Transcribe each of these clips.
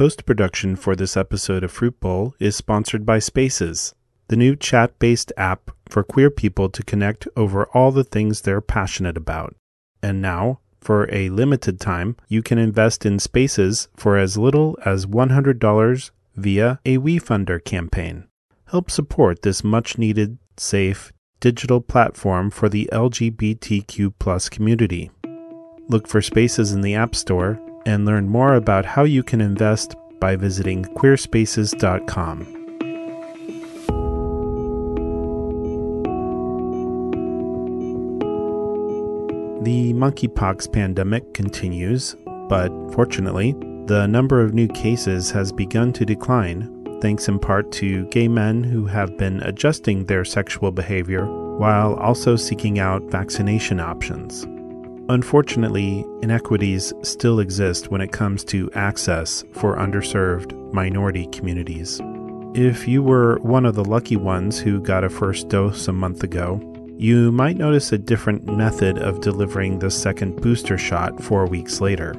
Post production for this episode of Fruit Bowl is sponsored by Spaces, the new chat based app for queer people to connect over all the things they're passionate about. And now, for a limited time, you can invest in Spaces for as little as $100 via a WeFunder campaign. Help support this much needed, safe, digital platform for the LGBTQ community. Look for Spaces in the App Store and learn more about how you can invest by visiting queerspaces.com. The monkeypox pandemic continues, but fortunately, the number of new cases has begun to decline, thanks in part to gay men who have been adjusting their sexual behavior while also seeking out vaccination options. Unfortunately, inequities still exist when it comes to access for underserved minority communities. If you were one of the lucky ones who got a first dose a month ago, you might notice a different method of delivering the second booster shot four weeks later.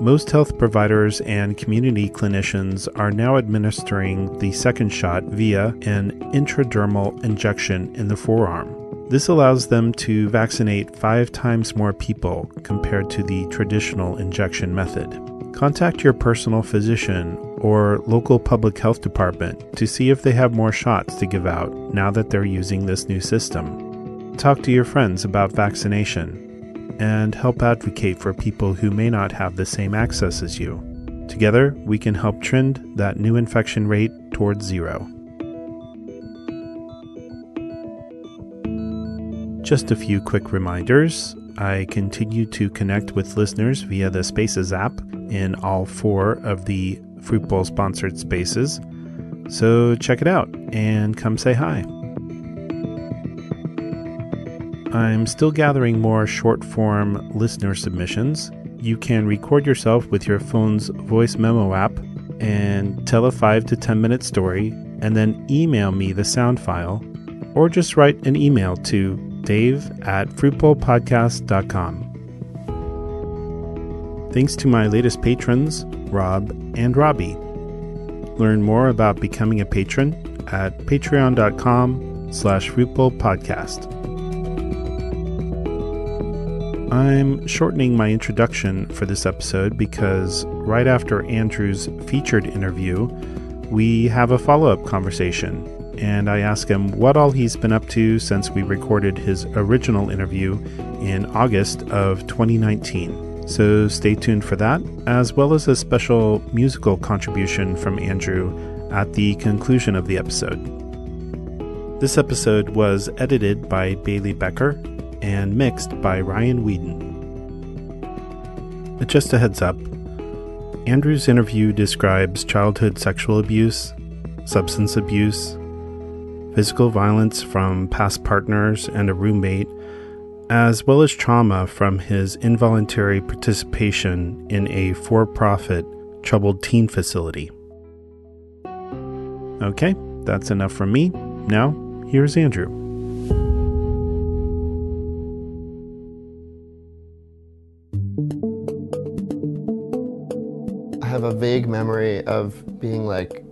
Most health providers and community clinicians are now administering the second shot via an intradermal injection in the forearm. This allows them to vaccinate five times more people compared to the traditional injection method. Contact your personal physician or local public health department to see if they have more shots to give out now that they're using this new system. Talk to your friends about vaccination and help advocate for people who may not have the same access as you. Together, we can help trend that new infection rate towards zero. Just a few quick reminders. I continue to connect with listeners via the Spaces app in all four of the Fruit Bowl sponsored spaces. So check it out and come say hi. I'm still gathering more short form listener submissions. You can record yourself with your phone's voice memo app and tell a 5 to 10 minute story and then email me the sound file or just write an email to dave at fruitbowlpodcast.com. Thanks to my latest patrons, Rob and Robbie. Learn more about becoming a patron at patreon.com slash fruitbowlpodcast. I'm shortening my introduction for this episode because right after Andrew's featured interview, we have a follow up conversation and I ask him what all he's been up to since we recorded his original interview in August of 2019. So stay tuned for that, as well as a special musical contribution from Andrew at the conclusion of the episode. This episode was edited by Bailey Becker and mixed by Ryan Whedon. Just a heads up Andrew's interview describes childhood sexual abuse, substance abuse, physical violence from past partners and a roommate, as well as trauma from his involuntary participation in a for profit troubled teen facility. Okay, that's enough from me. Now, here's Andrew. I have a vague memory of being like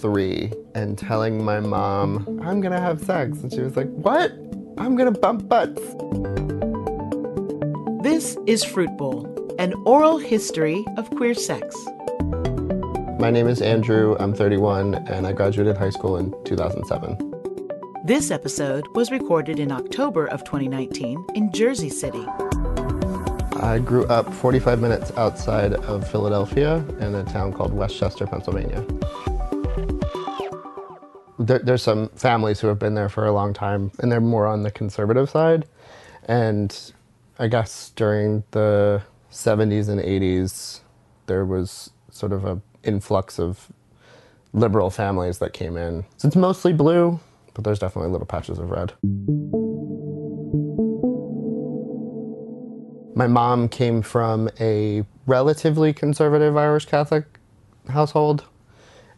three and telling my mom, I'm gonna have sex. And she was like, What? I'm gonna bump butts. This is Fruit Bowl, an oral history of queer sex. My name is Andrew. I'm 31 and I graduated high school in 2007. This episode was recorded in October of 2019 in Jersey City. I grew up 45 minutes outside of Philadelphia in a town called West Chester, Pennsylvania there, there's some families who have been there for a long time, and they're more on the conservative side. And I guess during the 70s and 80s, there was sort of a influx of liberal families that came in. So it's mostly blue, but there's definitely little patches of red. My mom came from a relatively conservative Irish Catholic household,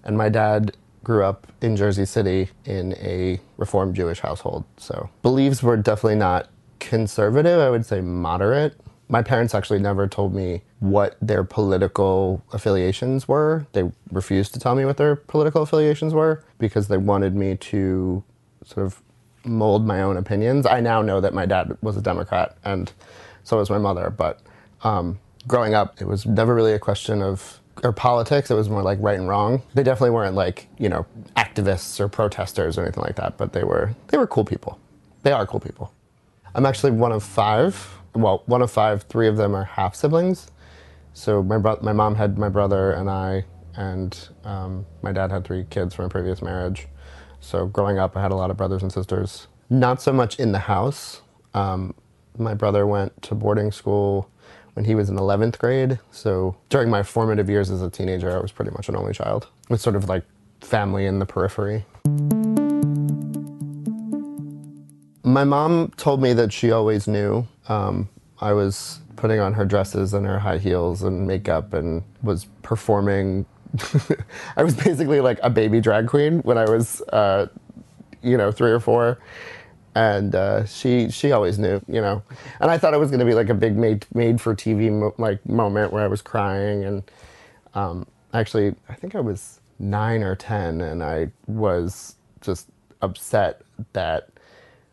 and my dad grew up in Jersey City in a Reformed Jewish household. So beliefs were definitely not conservative, I would say moderate. My parents actually never told me what their political affiliations were. They refused to tell me what their political affiliations were because they wanted me to sort of mold my own opinions. I now know that my dad was a Democrat and so was my mother, but um, growing up, it was never really a question of or politics. It was more like right and wrong. They definitely weren't like you know activists or protesters or anything like that, but they were they were cool people. They are cool people. I'm actually one of five. Well, one of five. Three of them are half siblings. So my bro- my mom had my brother and I, and um, my dad had three kids from a previous marriage. So growing up, I had a lot of brothers and sisters. Not so much in the house. Um, my brother went to boarding school when he was in 11th grade. So during my formative years as a teenager, I was pretty much an only child with sort of like family in the periphery. My mom told me that she always knew. Um, I was putting on her dresses and her high heels and makeup and was performing. I was basically like a baby drag queen when I was, uh, you know, three or four and uh, she she always knew, you know. And I thought it was going to be like a big made made for TV mo- like moment where I was crying, and um, actually I think I was nine or ten, and I was just upset that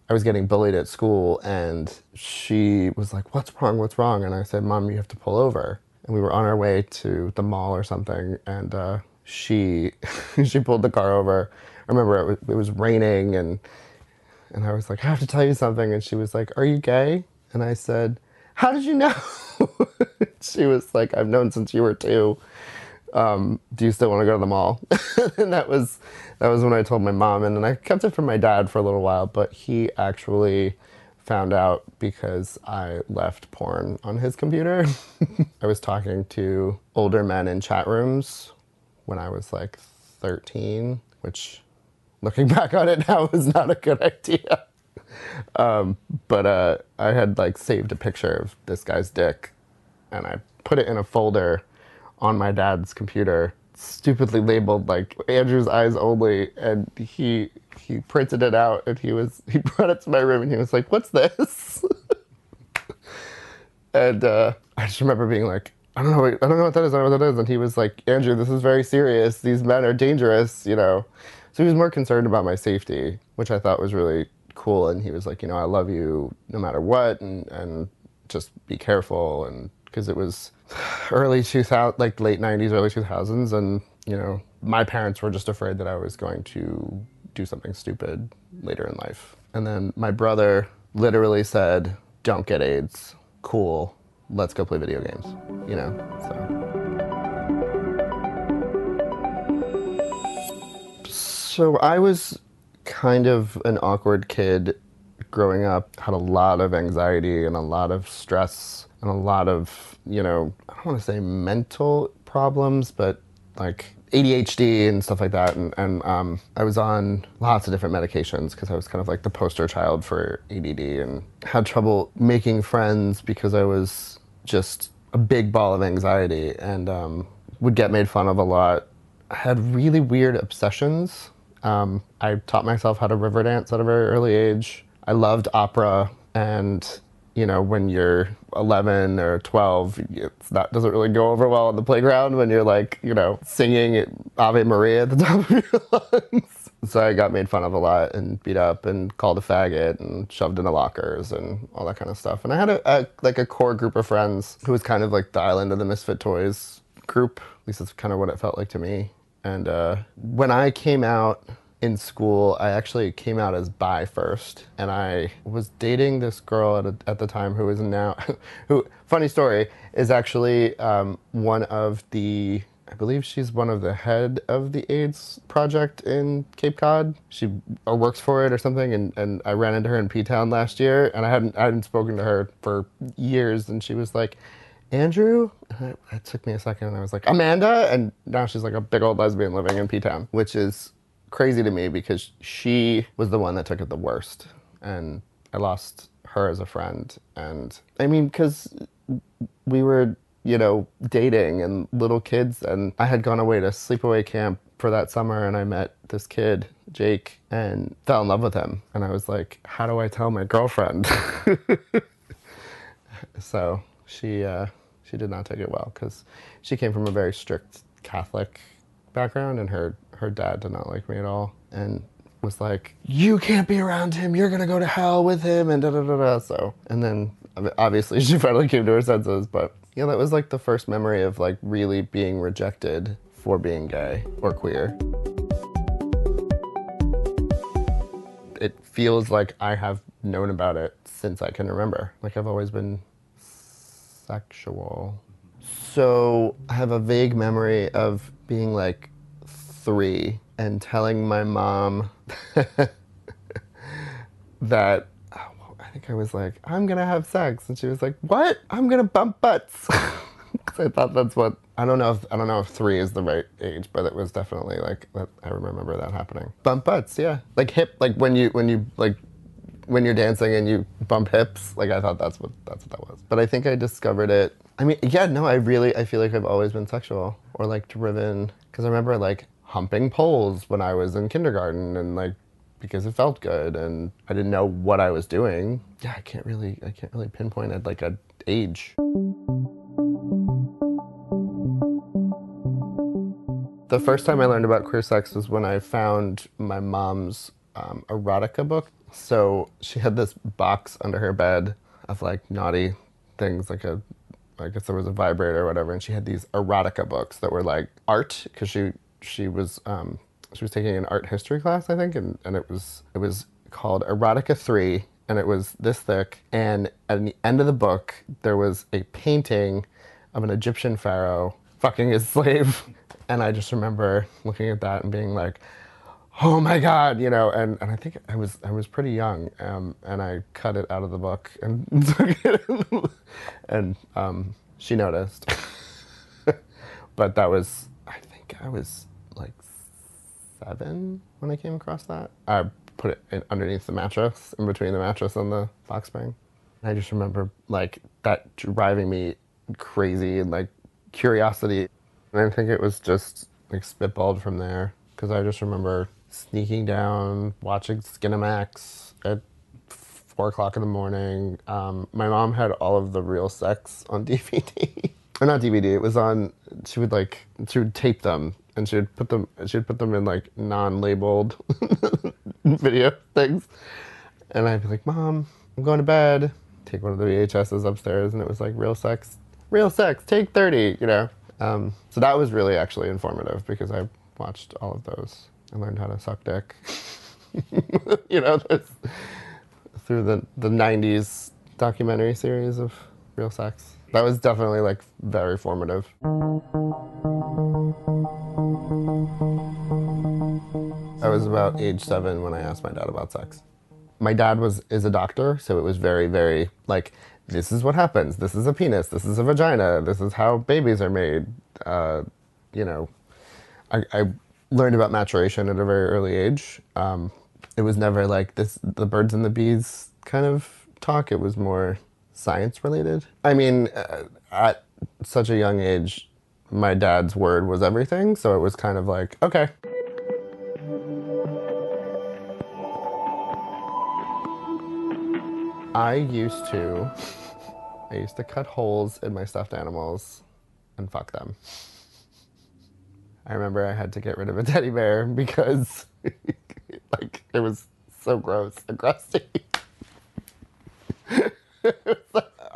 I was getting bullied at school, and she was like, "What's wrong? What's wrong?" And I said, "Mom, you have to pull over." And we were on our way to the mall or something, and uh, she she pulled the car over. I remember it was, it was raining and and I was like, I have to tell you something. And she was like, Are you gay? And I said, How did you know? she was like, I've known since you were two. Um, do you still want to go to the mall? and that was that was when I told my mom, and then I kept it from my dad for a little while. But he actually found out because I left porn on his computer. I was talking to older men in chat rooms when I was like 13, which looking back on it now was not a good idea. Um, but uh, I had like saved a picture of this guy's dick, and I put it in a folder on my dad's computer, stupidly labeled like Andrew's eyes only, and he he printed it out and he was he brought it to my room and he was like, "What's this?" and uh, I just remember being like, I don't know, I don't know what that is, I don't know what that is, and he was like, Andrew, this is very serious. These men are dangerous, you know. So he was more concerned about my safety, which I thought was really cool. And he was like, you know, I love you no matter what, and and just be careful. And because it was early 2000, like late 90s, early 2000s, and you know, my parents were just afraid that I was going to do something stupid later in life. And then my brother literally said, "Don't get AIDS. Cool. Let's go play video games." You know, so. So I was kind of an awkward kid growing up, had a lot of anxiety and a lot of stress and a lot of, you know, I don't want to say mental problems, but like ADHD and stuff like that. And, and um, I was on lots of different medications because I was kind of like the poster child for ADD and had trouble making friends because I was just a big ball of anxiety and um, would get made fun of a lot. I had really weird obsessions um, I taught myself how to river dance at a very early age. I loved opera, and you know, when you're 11 or 12, it's that doesn't really go over well on the playground when you're like, you know, singing Ave Maria at the top of your lungs. So I got made fun of a lot and beat up and called a faggot and shoved into lockers and all that kind of stuff. And I had a, a like a core group of friends who was kind of like the island of the misfit toys group. At least that's kind of what it felt like to me. And uh, when I came out in school, I actually came out as bi first, and I was dating this girl at, a, at the time who is now, who funny story is actually um, one of the. I believe she's one of the head of the AIDS project in Cape Cod. She or works for it or something, and, and I ran into her in P Town last year, and I hadn't I hadn't spoken to her for years, and she was like, Andrew? And it took me a second, and I was like, Amanda? And now she's like a big old lesbian living in P Town, which is crazy to me because she was the one that took it the worst. And I lost her as a friend. And I mean, because we were, you know, dating and little kids, and I had gone away to sleepaway camp for that summer and I met this kid, Jake, and fell in love with him. And I was like, how do I tell my girlfriend? so she uh, she did not take it well because she came from a very strict Catholic background, and her her dad did not like me at all, and was like, "You can't be around him. You're gonna go to hell with him," and da da da da. So, and then obviously she finally came to her senses, but yeah, that was like the first memory of like really being rejected for being gay or queer. It feels like I have known about it since I can remember. Like I've always been sexual. So I have a vague memory of being like three and telling my mom that oh, I think I was like, I'm gonna have sex, and she was like, What? I'm gonna bump butts. 'Cause I thought that's what I don't know if I don't know if three is the right age, but it was definitely like. I remember that happening. Bump butts, yeah, like hip, like when you when you like when you're dancing and you bump hips. Like I thought that's what that's what that was. But I think I discovered it. I mean, yeah, no, I really I feel like I've always been sexual or like driven because I remember like humping poles when I was in kindergarten and like because it felt good and I didn't know what I was doing. Yeah, I can't really I can't really pinpoint at like a age. The first time I learned about queer sex was when I found my mom's um, erotica book. So she had this box under her bed of like naughty things, like a, I guess there was a vibrator or whatever, and she had these erotica books that were like art because she she was um, she was taking an art history class, I think, and, and it was it was called Erotica Three, and it was this thick. And at the end of the book, there was a painting of an Egyptian pharaoh fucking his slave, and I just remember looking at that and being like, "Oh my god," you know. And, and I think I was I was pretty young, um, and I cut it out of the book and and um, she noticed. but that was I think I was like seven when I came across that. I put it in, underneath the mattress, in between the mattress and the box spring. And I just remember like that driving me crazy and like curiosity. And I think it was just like spitballed from there because I just remember sneaking down, watching Skinemax at four o'clock in the morning. Um, my mom had all of the real sex on DVD. or not DVD, it was on, she would like, she would tape them and she would put them, she would put them in like non-labeled video things. And I'd be like, Mom, I'm going to bed. Take one of the VHSs upstairs and it was like real sex, real sex, take 30, you know? Um, so that was really actually informative because I watched all of those. I learned how to suck dick. you know, through the, the 90s documentary series of real sex. That was definitely like very formative. I was about age seven when I asked my dad about sex. My dad was is a doctor, so it was very, very like this is what happens. This is a penis. This is a vagina. This is how babies are made. Uh, you know, I, I learned about maturation at a very early age. Um, it was never like this the birds and the bees kind of talk. It was more science related. I mean, uh, at such a young age, my dad's word was everything. So it was kind of like, okay. I used to, I used to cut holes in my stuffed animals and fuck them. I remember I had to get rid of a teddy bear because, like, it was so gross and crusty.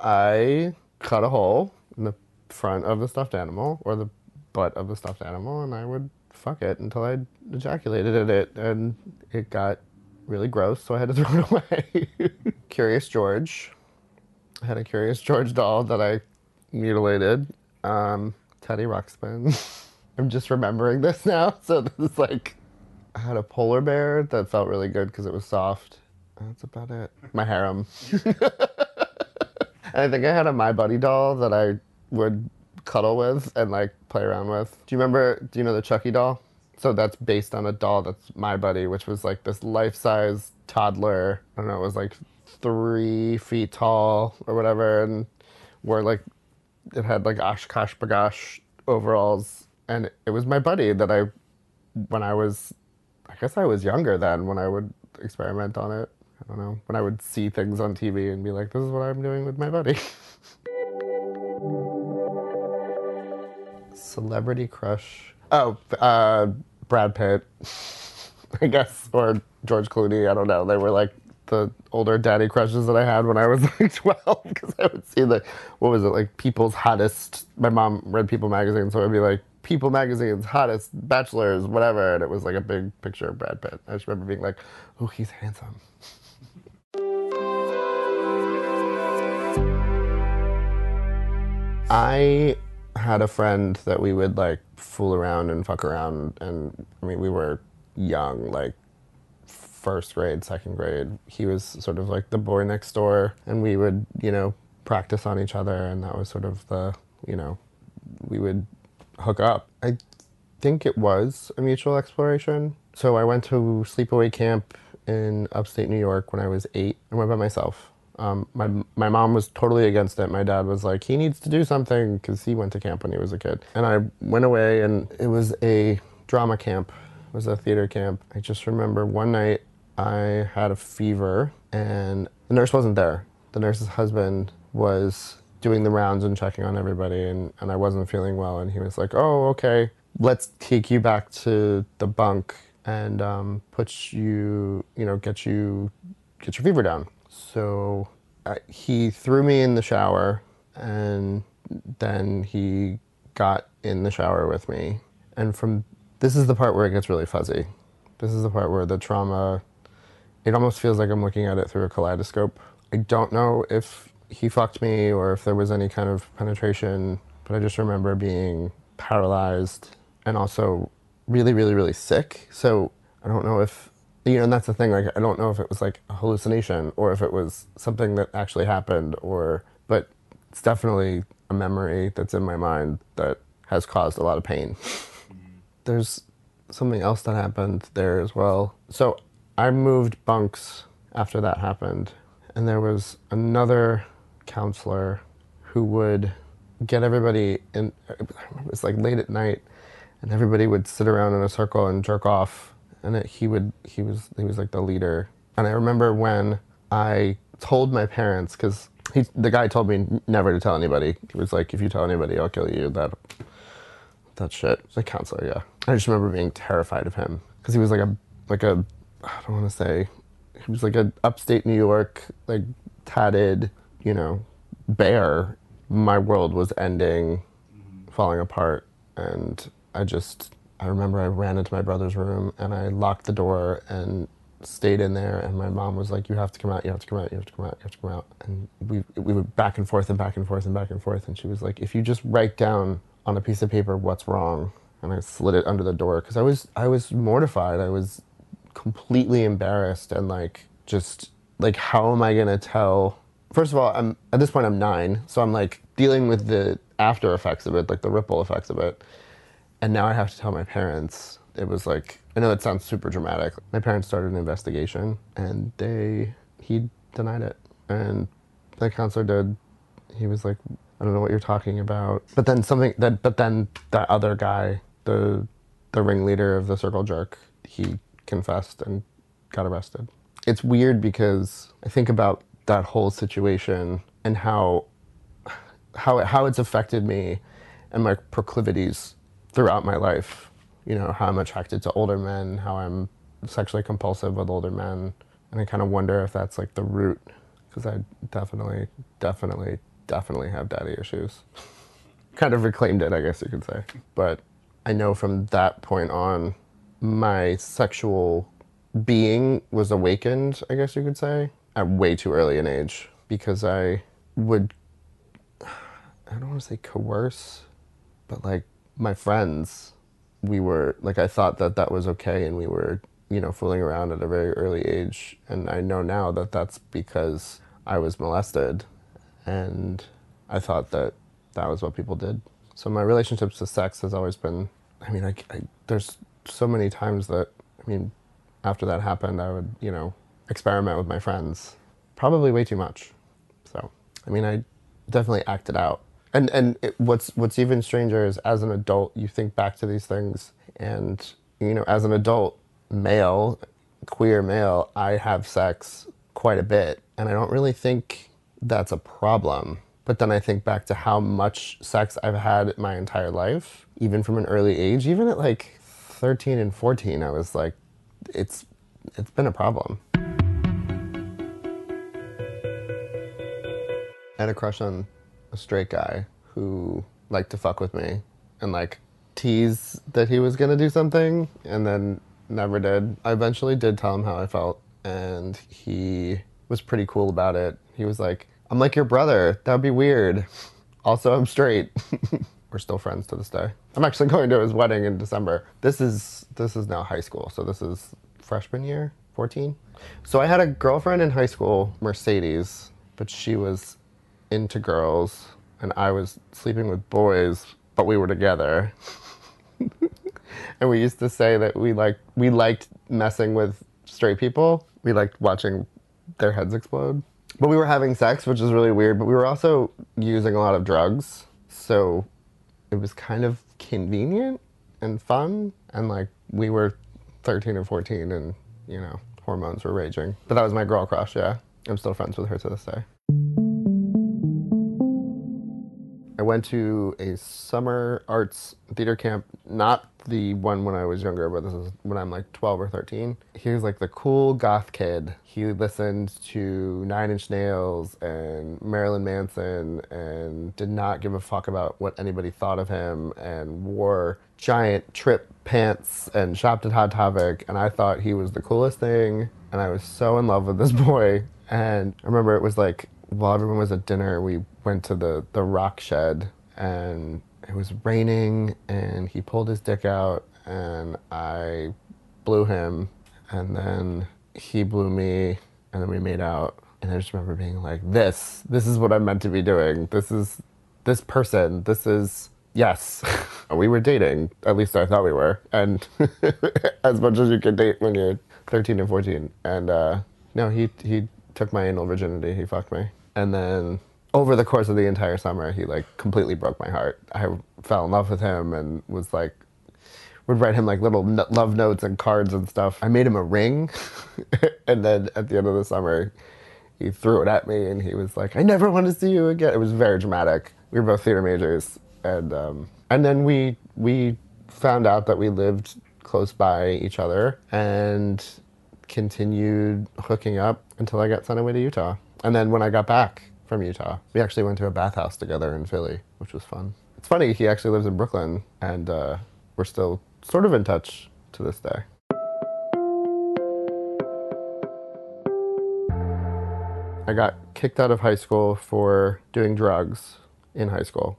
I cut a hole in the front of the stuffed animal or the butt of the stuffed animal, and I would fuck it until I ejaculated in it, and it got really gross, so I had to throw it away. Curious George. I had a Curious George doll that I mutilated. Um, Teddy Ruxpin. I'm just remembering this now, so this is like I had a polar bear that felt really good because it was soft. That's about it. My harem. And I think I had a My Buddy doll that I would cuddle with and like play around with. Do you remember? Do you know the Chucky doll? So that's based on a doll that's My Buddy, which was like this life-size toddler. I don't know. It was like three feet tall or whatever, and wore like it had like OshKosh B'gosh overalls, and it was my buddy that I, when I was, I guess I was younger then when I would experiment on it. I don't know when I would see things on TV and be like, "This is what I'm doing with my buddy." celebrity crush. Oh, uh, Brad Pitt, I guess, or George Clooney. I don't know. They were like the older daddy crushes that I had when I was like 12 because I would see the, what was it, like People's Hottest. My mom read People magazine, so would be like People magazine's hottest bachelors, whatever. And it was like a big picture of Brad Pitt. I just remember being like, oh, he's handsome. I had a friend that we would like fool around and fuck around. And I mean, we were young, like first grade, second grade. He was sort of like the boy next door, and we would, you know, practice on each other. And that was sort of the, you know, we would hook up. I think it was a mutual exploration. So I went to sleepaway camp in upstate New York when I was eight. I went by myself. Um, my my mom was totally against it. My dad was like, he needs to do something because he went to camp when he was a kid. And I went away, and it was a drama camp. It was a theater camp. I just remember one night I had a fever, and the nurse wasn't there. The nurse's husband was doing the rounds and checking on everybody, and, and I wasn't feeling well. And he was like, "Oh, okay, let's take you back to the bunk and um, put you, you know, get you get your fever down." So I, he threw me in the shower, and then he got in the shower with me. And from this is the part where it gets really fuzzy. This is the part where the trauma. It almost feels like I'm looking at it through a kaleidoscope. I don't know if he fucked me or if there was any kind of penetration, but I just remember being paralyzed and also really, really, really sick. So I don't know if you know, and that's the thing. Like, I don't know if it was like a hallucination or if it was something that actually happened, or but it's definitely a memory that's in my mind that has caused a lot of pain. Mm-hmm. There's something else that happened there as well. So I moved bunks after that happened, and there was another counselor who would get everybody in. It was like late at night, and everybody would sit around in a circle and jerk off and it, he would he was he was like the leader. And I remember when I told my parents because he the guy told me never to tell anybody. He was like, if you tell anybody, I'll kill you. That that shit. The counselor, yeah. I just remember being terrified of him because he was like a like a I don't want to say he was like a upstate New York like tatted you know bear. My world was ending, falling apart, and I just I remember I ran into my brother's room and I locked the door and stayed in there and my mom was like you have to come out you have to come out you have to come out you have to come out and we we went back and forth and back and forth and back and forth and she was like if you just write down on a piece of paper what's wrong and I slid it under the door because I was I was mortified I was completely embarrassed and like just like how am I gonna tell first of all I'm at this point I'm nine so I'm like dealing with the after effects of it like the ripple effects of it and now I have to tell my parents. It was like I know it sounds super dramatic. My parents started an investigation, and they he denied it, and the counselor did. He was like, I don't know what you're talking about. But then something that but then that other guy, the the ringleader of the circle jerk, he confessed and got arrested. It's weird because I think about that whole situation and how how how it's affected me and my proclivities throughout my life. You know, how I'm attracted to older men, how I'm sexually compulsive with older men. And I kind of wonder if that's like the root, because I definitely, definitely, definitely have daddy issues. kind of reclaimed it, I guess you could say. But I know from that point on, my sexual being was awakened, I guess you could say, at way too early an age because I would, I don't want to say coerce, but like my friends, we were like I thought that that was okay, and we were you know fooling around at a very early age, and I know now that that's because I was molested, and I thought that that was what people did. So my relationships to sex has always been. I mean, I, I there's so many times that I mean, after that happened, I would you know experiment with my friends, probably way too much. So I mean, I definitely acted out and and it, what's what's even stranger is as an adult you think back to these things and you know as an adult male queer male i have sex quite a bit and i don't really think that's a problem but then i think back to how much sex i've had my entire life even from an early age, even at like 13 and 14, I was like, it's it's been a problem. Had a crush on a straight guy who liked to fuck with me and like tease that he was gonna do something and then never did. I eventually did tell him how I felt and he was pretty cool about it. He was like, I'm like your brother. That would be weird. Also, I'm straight. We're still friends to this day. I'm actually going to his wedding in December. This is this is now high school, so this is freshman year, 14. So I had a girlfriend in high school, Mercedes, but she was into girls and I was sleeping with boys, but we were together. and we used to say that we liked we liked messing with straight people. We liked watching their heads explode. But we were having sex, which is really weird, but we were also using a lot of drugs. So it was kind of convenient and fun and like we were 13 or 14 and you know hormones were raging but that was my girl crush yeah i'm still friends with her to this day I went to a summer arts theater camp, not the one when I was younger, but this is when I'm like 12 or 13. He was like the cool goth kid. He listened to Nine Inch Nails and Marilyn Manson and did not give a fuck about what anybody thought of him and wore giant trip pants and shopped at Hot Topic. And I thought he was the coolest thing. And I was so in love with this boy. And I remember it was like while everyone was at dinner, we went to the, the rock shed and it was raining and he pulled his dick out and I blew him and then he blew me and then we made out and I just remember being like, this, this is what I'm meant to be doing. This is this person. This is yes. we were dating. At least I thought we were. And as much as you can date when you're 13 and 14. And uh, no, he he took my anal virginity. He fucked me and then over the course of the entire summer, he like completely broke my heart. I fell in love with him and was like, would write him like little love notes and cards and stuff. I made him a ring, and then at the end of the summer, he threw it at me and he was like, "I never want to see you again." It was very dramatic. We were both theater majors, and um, and then we we found out that we lived close by each other and continued hooking up until I got sent away to Utah. And then when I got back from Utah, we actually went to a bathhouse together in Philly, which was fun. It's funny, he actually lives in Brooklyn, and uh, we're still sort of in touch to this day. I got kicked out of high school for doing drugs in high school.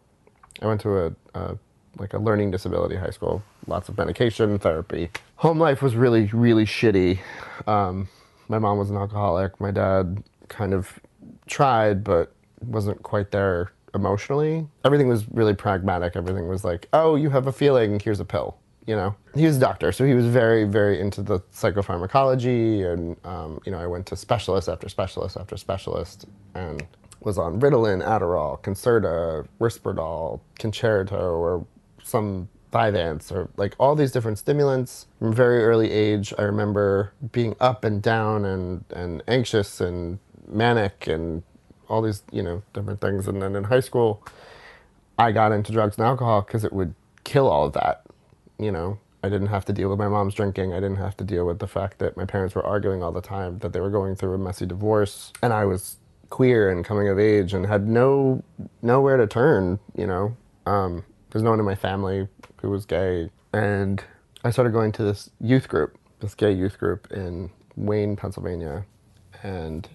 I went to a, a like a learning disability high school, lots of medication, therapy. Home life was really, really shitty. Um, my mom was an alcoholic. My dad kind of tried, but wasn't quite there emotionally. Everything was really pragmatic. Everything was like, oh, you have a feeling, here's a pill. You know, he was a doctor, so he was very, very into the psychopharmacology, and um, you know, I went to specialist after specialist after specialist, and was on Ritalin, Adderall, Concerta, Risperdal, Concerto, or some Vyvanse, or like all these different stimulants. From very early age, I remember being up and down and and anxious and manic and all these you know different things. And then in high school i got into drugs and alcohol because it would kill all of that you know? I didn't have to deal with my mom's drinking. I didn't have to deal with the fact that my parents were arguing all the time that they were going through a messy divorce. And i was queer and coming of age and had no nowhere to turn you know? Um, there's no one in my family who was gay. And i started going to this youth group this gay youth group in wayne pennsylvania. And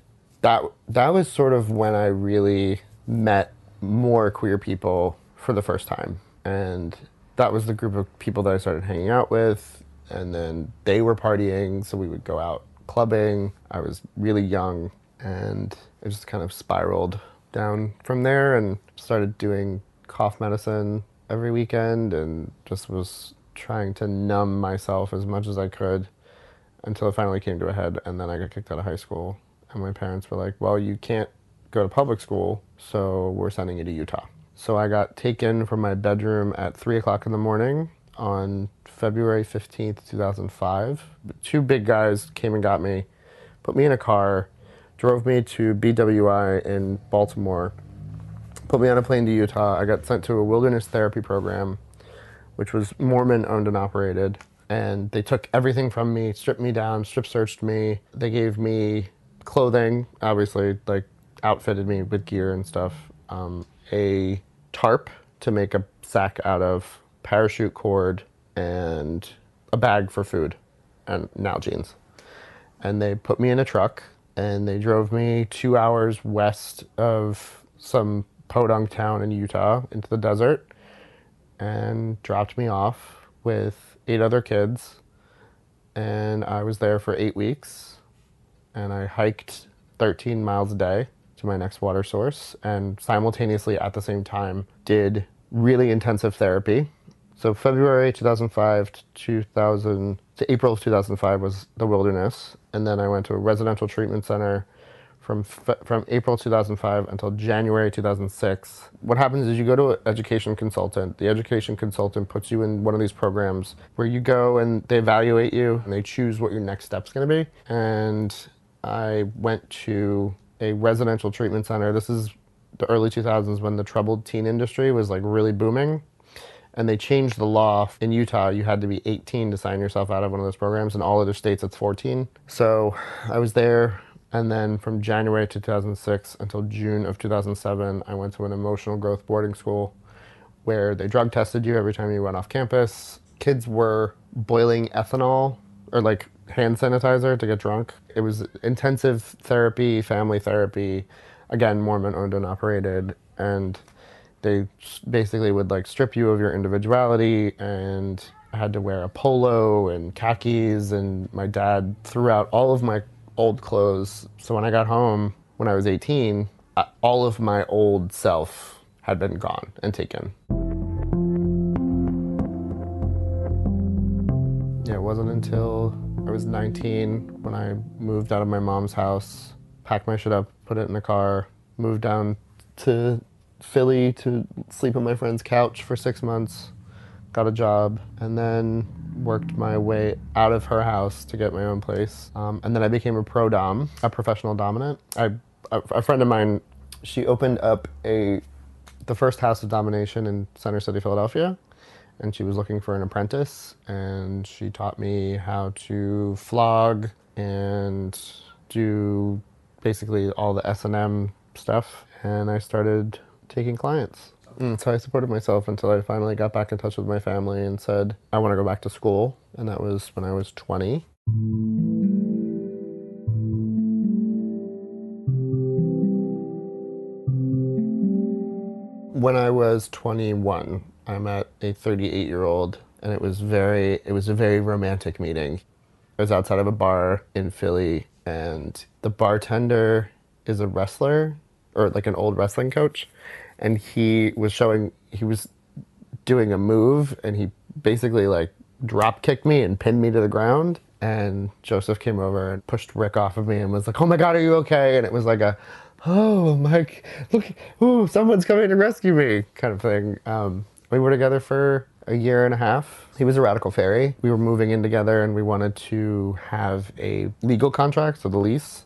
that that was sort of when I really met more queer people for the first time, and that was the group of people that I started hanging out with, and then they were partying, so we would go out clubbing. I was really young, and it just kind of spiraled down from there, and started doing cough medicine every weekend, and just was trying to numb myself as much as I could until it finally came to a head, and then I got kicked out of high school and my parents were like, well, you can't go to public school, so we're sending you to Utah. So I got taken from my bedroom at 3 o'clock in the morning on February 15th, 2005. Two big guys came and got me, put me in a car, drove me to BWI in Baltimore, put me on a plane to Utah. I got sent to a wilderness therapy program which was Mormon owned and operated. And they took everything from me, stripped me down, strip searched me. They gave me clothing, obviously, like outfitted me with gear and stuff. Um, a tarp to make a sack out of, parachute cord, and a bag for food, and now jeans. And they put me in a truck and they drove me two hours west of some podunk town in Utah into the desert and dropped me off with eight other kids. And I was there for eight weeks and I hiked 13 miles a day to my next water source and simultaneously at the same time did really intensive therapy. So February 2005 to 2000 to April of 2005 was the wilderness and then I went to a residential treatment center from fe- from April 2005 until January 2006. What happens is you go to an education consultant. The education consultant puts you in one of these programs where you go and they evaluate you and they choose what your next step's going to be. And I went to a residential treatment center. This is the early 2000s when the troubled teen industry was like really booming. And they changed the law in Utah. You had to be 18 to sign yourself out of one of those programs. In all other states, it's 14. So I was there and then from January 2006 until June of 2007, I went to an emotional growth boarding school where they drug tested you every time you went off campus. Kids were boiling ethanol or like hand sanitizer to get drunk. It was intensive therapy, family therapy, again, Mormon owned and operated. And they basically would like strip you of your individuality and I had to wear a polo and khakis and my dad threw out all of my old clothes. So when I got home when I was 18, uh, all of my old self had been gone and taken. Yeah, it wasn't until I was 19 when I moved out of my mom's house, packed my shit up, put it in the car, moved down to Philly to sleep on my friend's couch for six months, got a job, and then worked my way out of her house to get my own place. Um, and then I became a pro dom, a professional dominant. I, a, a friend of mine, she opened up a the first house of domination in Center City, Philadelphia, and she was looking for an apprentice. And she taught me how to flog and do basically all the S and M stuff. And I started taking clients. And so I supported myself until I finally got back in touch with my family and said, I want to go back to school. And that was when I was 20. When I was 21, I met a 38 year old, and it was very, it was a very romantic meeting. I was outside of a bar in Philly, and the bartender is a wrestler or like an old wrestling coach and he was showing he was doing a move and he basically like drop kicked me and pinned me to the ground and Joseph came over and pushed Rick off of me and was like, "Oh my God, are you okay?" And it was like a, "Oh, Mike, look, ooh, someone's coming to rescue me," kind of thing. Um, we were together for a year and a half. He was a radical fairy. We were moving in together, and we wanted to have a legal contract, so the lease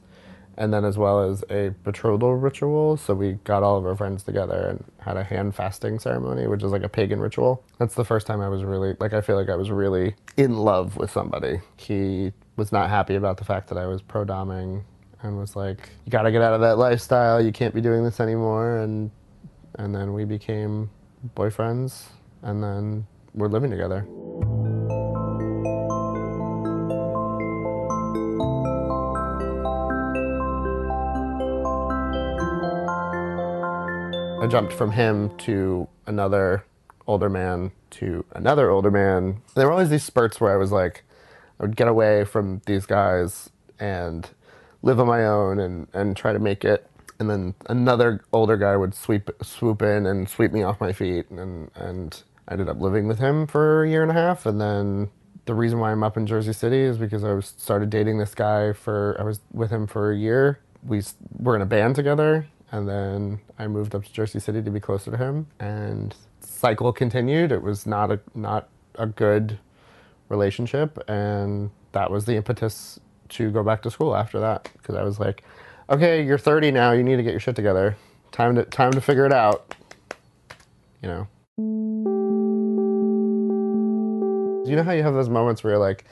and then as well as a betrothal ritual. So we got all of our friends together and had a hand fasting ceremony, which is like a pagan ritual. That's the first time I was really like I feel like I was really in love with somebody. He was not happy about the fact that I was pro doming and was like, "You got to get out of that lifestyle. You can't be doing this anymore." And and then we became boyfriends, and then we're living together. I jumped from him to another older man to another older man. There were always these spurts where I was like, I would get away from these guys and live on my own and, and try to make it. And then another older guy would sweep swoop in and sweep me off my feet and and I ended up living with him for a year and a half and then the reason why I'm up in Jersey City is because I was started dating this guy for I was with him for a year. We were in a band together and then I moved up to Jersey City to be closer to him. And cycle continued. It was not a not a good relationship, and that was the impetus to go back to school after that because I was like, okay, you're 30 now. You need to get your shit together. Time to time to figure it out. You know. You know how you have those moments where you're like,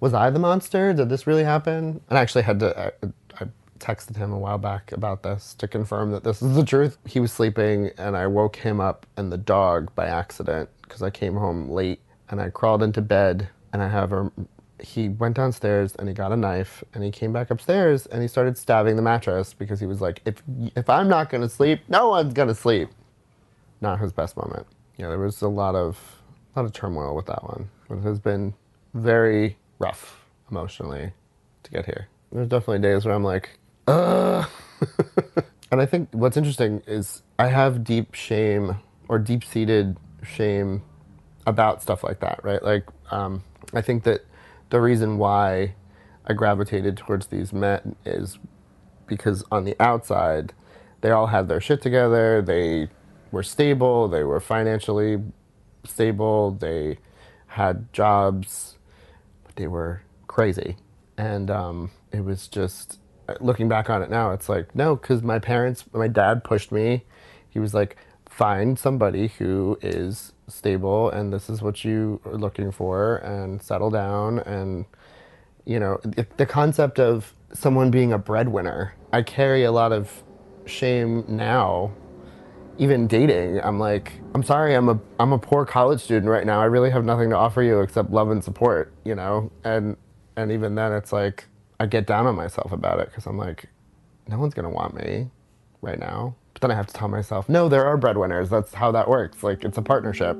was I the monster? Did this really happen? And I actually had to, I, I texted him a while back about this to confirm that this is the truth. He was sleeping and I woke him up and the dog by accident because I came home late and I crawled into bed and I have a, he went downstairs and he got a knife and he came back upstairs and he started stabbing the mattress because he was like, if, if I'm not to sleep, no one's to sleep. Not his best moment. Yeah, there was a lot of, a lot of turmoil with that one. It has been very rough emotionally to get here. There's definitely days where I'm like, uh. and I think what's interesting is I have deep shame or deep seated shame about stuff like that, right? Like, um, I think that the reason why I gravitated towards these men is because on the outside, they all had their shit together. They were stable. They were financially stable. They had jobs but they were crazy. And um, it was just, looking back on it now, it's like, no, because my parents, my dad pushed me. He was like, find somebody who is stable and this is what you are looking for and settle down. And, you know, the concept of someone being a breadwinner, I carry a lot of shame now even dating, I'm like, I'm sorry, I'm a I'm a poor college student right now. I really have nothing to offer you except love and support, you know. And and even then, it's like I get down on myself about it because I'm like, no one's gonna want me right now. But then I have to tell myself, no, there are breadwinners. That's how that works. Like it's a partnership.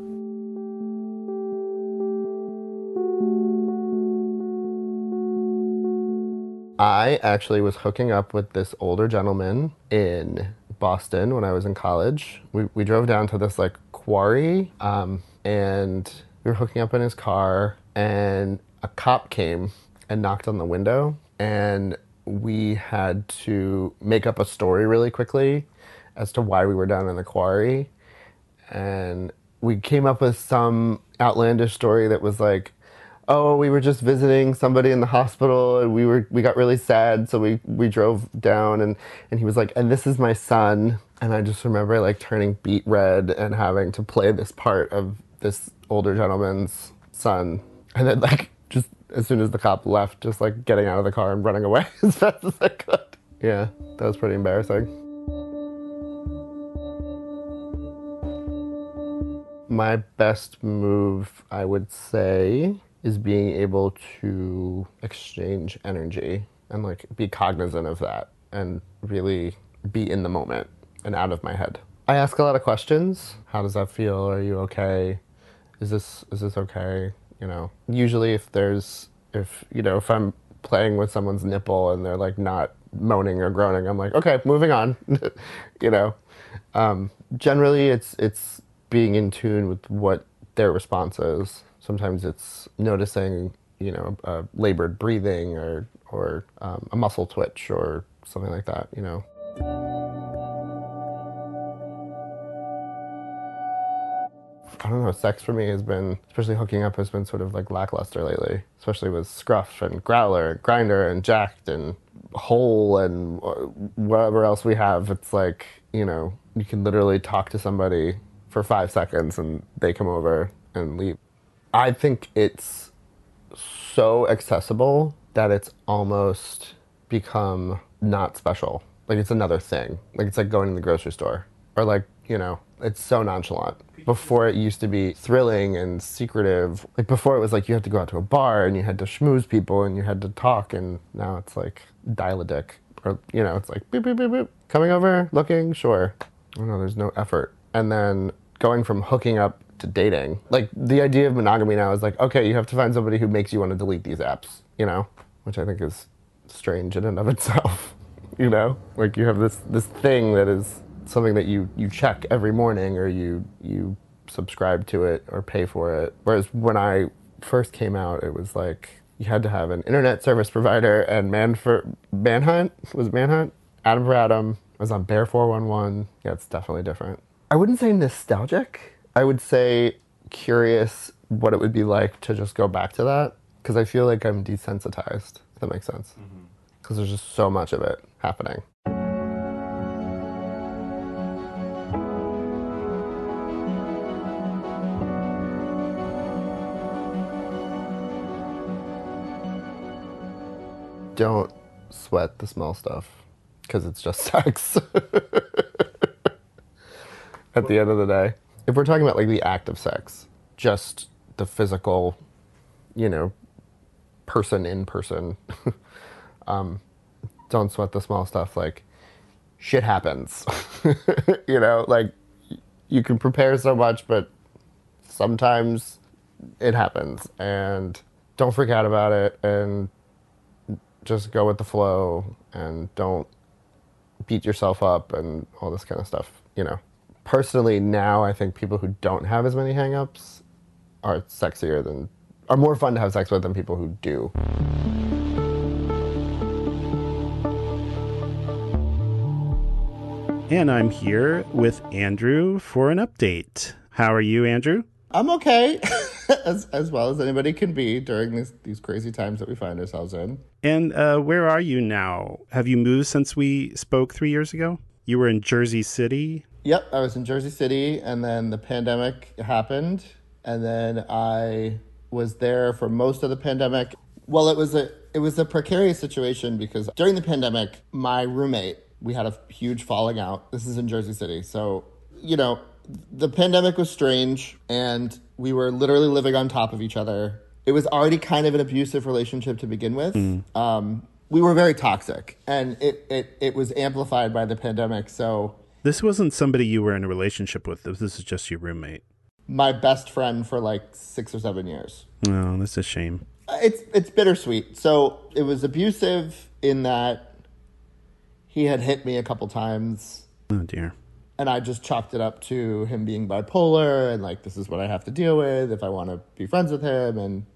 I actually was hooking up with this older gentleman in Boston when I was in college. We, we drove down to this like quarry um, and we were hooking up in his car and a cop came and knocked on the window and we had to make up a story really quickly as to why we were down in the quarry and we came up with some outlandish story that was like oh, we were just visiting somebody in the hospital and we were we got really sad, so we we drove down and and he was like, and this is my son, and I just remember like turning beet red and having to play this part of this older gentleman's son, and then like just as soon as the cop left, just like getting out of the car and running away as fast as I could. Yeah, that was pretty embarrassing. My best move, I would say, is being able to exchange energy and like be cognizant of that and really be in the moment and out of my head. I ask a lot of questions. How does that feel? Are you okay? Is this is this okay? You know, usually if there's if you know if I'm playing with someone's nipple and they're like not moaning or groaning, I'm like, okay, moving on. you know, um, generally it's it's being in tune with what their response is Sometimes it's noticing, you know, a labored breathing or or um, a muscle twitch or something like that. You know. I don't know. Sex for me has been, especially hooking up, has been sort of like lackluster lately. Especially with Scruff and Growler, and Grindr and Jacked and Hole and whatever else we have. It's like you know you can literally talk to somebody for five seconds and they come over and leave. I think it's so accessible that it's almost become not special. Like it's another thing. Like it's like going to the grocery store. Or like, you know, it's so nonchalant. Before it used to be thrilling and secretive. Like before it was like you had to go out to a bar and you had to schmooze people and you had to talk and now it's like dial a dick. Or you know, it's like boop boop boop boop. Coming over, looking, sure. Oh, Don't know, there's no effort. And then going from hooking up to dating. Like the idea of monogamy now is like, okay, you have to find somebody who makes you want to delete these apps, you know, which I think is strange in and of itself. you know, like you have this this thing that is something that you you check every morning or you you subscribe to it or pay for it. Whereas when I first came out, it was like you had to have an internet service provider and man for Manhunt was Manhunt. Adam for Adam I was on Bear 411. Yeah, it's definitely different. I wouldn't say nostalgic. I would say curious what it would be like to just go back to that because I feel like I'm desensitized. If that makes sense. Because mm-hmm. there's just so much of it happening. Don't sweat the small stuff because it's just sex. At the end of the day, if we're talking about like the act of sex, just the physical, you know, person in person, um, don't sweat the small stuff. Like, shit happens. you know, like you can prepare so much, but sometimes it happens. And don't freak out about it and just go with the flow and don't beat yourself up and all this kind of stuff, you know. Personally, now I think people who don't have as many hangups are sexier than, are more fun to have sex with than people who do. And I'm here with Andrew for an update. How are you, Andrew? I'm okay, as, as well as anybody can be during this, these crazy times that we find ourselves in. And uh, where are you now? Have you moved since we spoke three years ago? You were in Jersey City. Yep, I was in Jersey City, and then the pandemic happened, and then I was there for most of the pandemic. Well, it was a it was a precarious situation because during the pandemic, my roommate we had a huge falling out. This is in Jersey City, so you know the pandemic was strange, and we were literally living on top of each other. It was already kind of an abusive relationship to begin with. Um, we were very toxic, and it, it it was amplified by the pandemic. So This wasn't somebody you were in a relationship with. This is just your roommate. my best friend for like six or seven years. Oh, that's a shame. Uh, it's it's bittersweet. So it was abusive in that he had hit me a couple times, Oh dear. and I just chalked it up to him being bipolar and like this is what I have to deal with if I want to be friends with him. And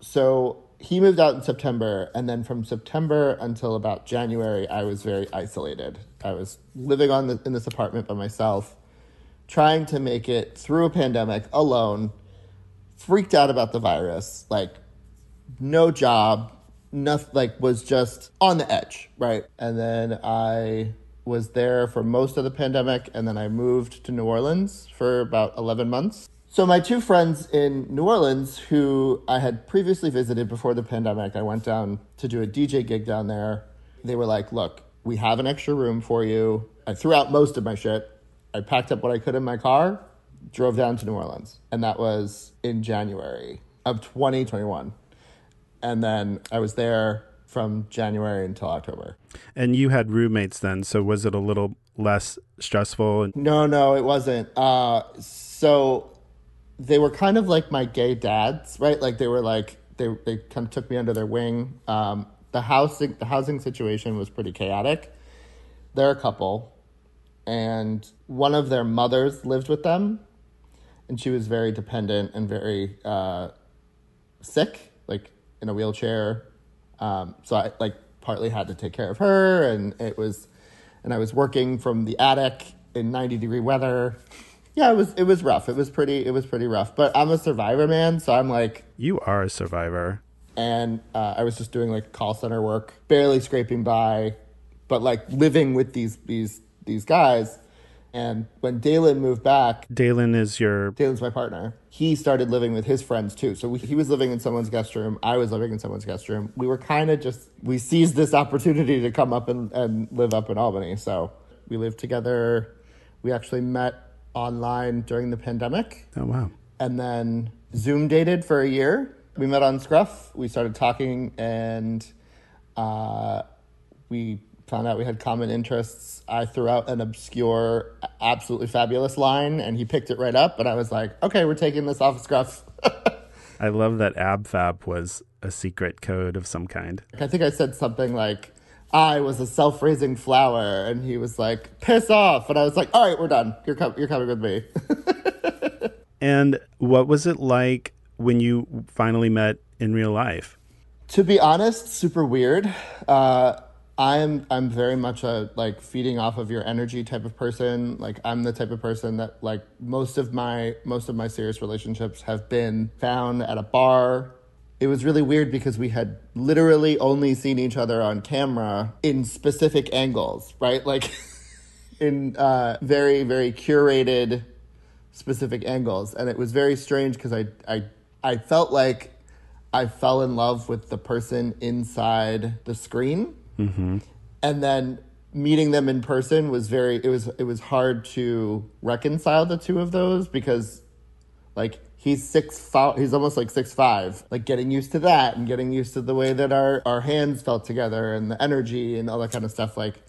so he moved out in September, and then from September until about January, I was very isolated. I was living on the, in this apartment by myself, trying to make it through a pandemic alone. Freaked out about the virus, like no job, nothing like was just on the edge, right? And then I was there for most of the pandemic and then I moved to New Orleans for about 11 months. So my two friends in New Orleans who I had previously visited before the pandemic, I went down to do a DJ gig down there. They were like, "Look, we have an extra room for you." I threw out most of my shit. I packed up what I could in my car, drove down to New Orleans, and that was in January of 2021 and then I was there from January until October. And you had roommates then, so was it a little less stressful? No, no, it wasn't. Uh, so they were kind of like my gay dads, right? Like they were like they they kind of took me under their wing. Um, the housing the housing situation was pretty chaotic. They're a couple, and one of their mothers lived with them, and she was very dependent and very uh, sick, like in a wheelchair. Um, so I like partly had to take care of her, and it was, and I was working from the attic in ninety degree weather. Yeah, it was it was rough. It was pretty it was pretty rough. But I'm a survivor, man. So I'm like, You are a survivor. and uh, I was just doing like call center work, barely scraping by, but like living with these these these guys. And when Dalen moved back, Dalen is your Dalen's my partner. He started living with his friends too. So we, he was living in someone's guest room. I was living in someone's guest room. We were kind of just, we seized this opportunity to come up and, and live up in Albany. So we lived together. We actually met online during the pandemic Oh wow. and then Zoom dated for a year. We met on Scruff. We started talking and uh, we found out we had common interests. I threw out an obscure, absolutely fabulous line and he picked it right up. And I was like, okay, we're taking this off Scruff. I love that AbFab was a secret code of some kind. I think I said something like, I was a self raising flour. And he was like, piss off. And I was like, all right, we're done. You're, com- you're coming with me. And what was it like when you finally met in real life? To be honest, super weird. Uh, I'm I'm very much a like feeding off of your energy type of person. Like I'm the type of person that like most of my most of my serious relationships have been found at a bar. It was really weird because we had literally only seen each other on camera in specific angles, right? Like in uh, very very curated specific angles and it was very strange because I, I i felt like I fell in love with the person inside the screen. Mm-hmm. And then meeting them in person was very it was it was hard to reconcile the two of those because like he's six five he's almost like six five like getting used to that and getting used to the way that our our hands felt together and the energy and all that kind of stuff like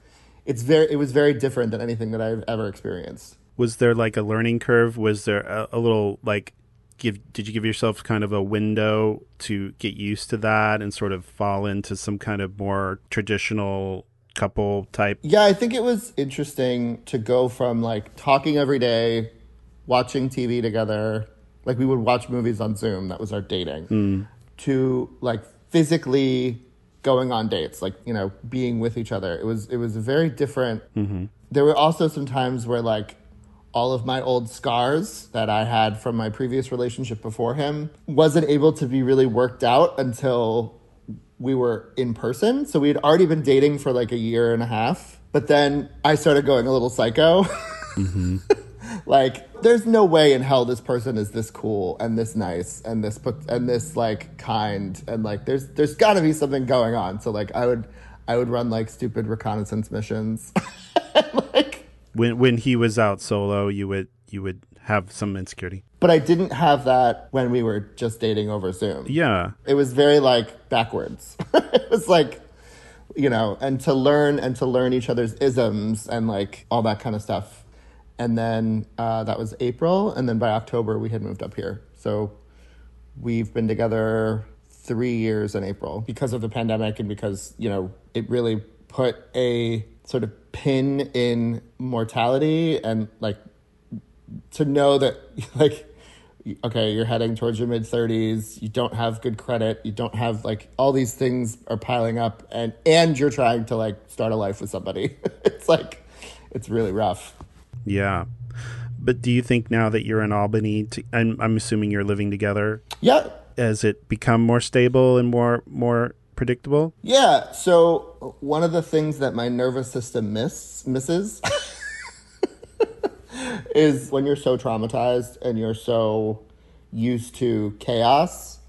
it's very it was very different than anything that i've ever experienced Was there like a learning curve? Was there a, a little like give did you give yourself kind of a window to get used to that and sort of fall into some kind of more traditional couple type? Yeah, I think it was interesting to go from like talking every day, watching TV together, like we would watch movies on Zoom, that was our dating, to like physically going on dates, like, you know, being with each other. It was it was very different There were also some times where like all of my old scars that I had from my previous relationship before him wasn't able to be really worked out until we were in person. So we had already been dating for like a year and a half. But then I started going a little psycho. Mm-hmm. Like, there's no way in hell this person is this cool and this nice and this put and this like kind and like there's there's got to be something going on. So like I would I would run like stupid reconnaissance missions. like When when he was out solo, you would you would have some insecurity. but I didn't have that when we were just dating over Zoom. Yeah. it was very like backwards. it was like, you know, and to learn and to learn each other's isms and like all that kind of stuff. And then uh, that was April, and then by October we had moved up here. So we've been together three years in April because of the pandemic and because you know it really put a sort of pin in mortality and like to know that like okay you're heading towards your mid 30s you don't have good credit you don't have like all these things are piling up and and you're trying to like start a life with somebody it's like it's really rough Yeah. But do you think now that you're in Albany, to, I'm, I'm assuming you're living together, yeah has it become more stable and more more predictable? yeah so one of the things that my nervous system miss misses is when you're so traumatized and you're so used to chaos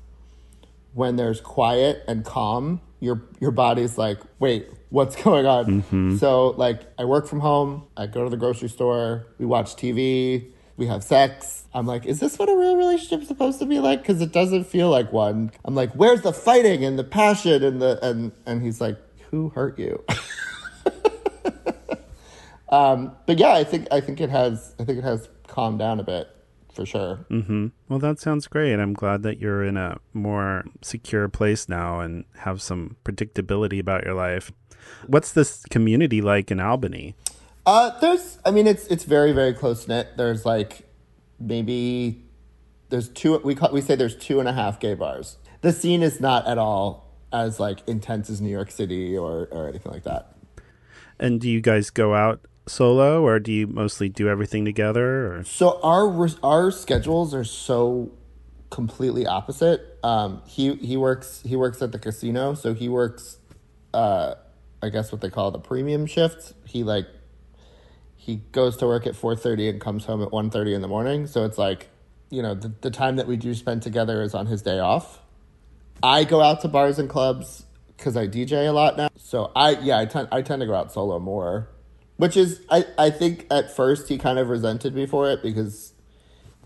when there's quiet and calm your your body's like wait what's going on. So like i work from home. I go to the grocery store. We watch tv we have sex. I'm like is this what a real relationship is supposed to be like? Because it doesn't feel like one. I'm like where's the fighting and the passion and the and and he's like who hurt you? Um but yeah i think i think it has i think it has calmed down a bit for sure. Mm-hmm. Well, that sounds great. I'm glad that you're in a more secure place now and have some predictability about your life. What's this community like in Albany? Uh, there's, I mean, it's it's very very close knit. There's like maybe there's two. We call, we say there's two and a half gay bars. The scene is not at all as like intense as New York City or or anything like that. And do you guys go out solo or do you mostly do everything together? Or? So our our schedules are so completely opposite. Um, he he works he works at the casino, so he works, uh, I guess what they call the premium shift. He like he goes to work at four thirty and comes home at 1.30 in the morning. So it's like, you know, the, the time that we do spend together is on his day off. I go out to bars and clubs because I DJ a lot now. So I yeah I tend I tend to go out solo more, which is I I think at first he kind of resented me for it because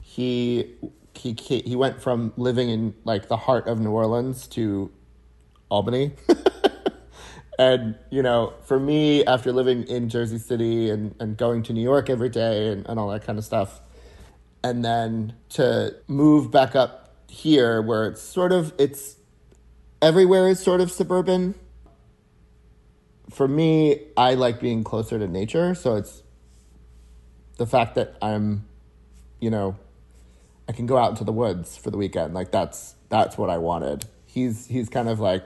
he he he went from living in like the heart of New Orleans to Albany. and you know, for me after living in Jersey City and and going to New York every day and, and all that kind of stuff and then to move back up here where it's sort of it's everywhere is sort of suburban for me i like being closer to nature. So it's the fact that i'm you know i can go out into the woods for the weekend. Like that's that's what i wanted. He's he's kind of like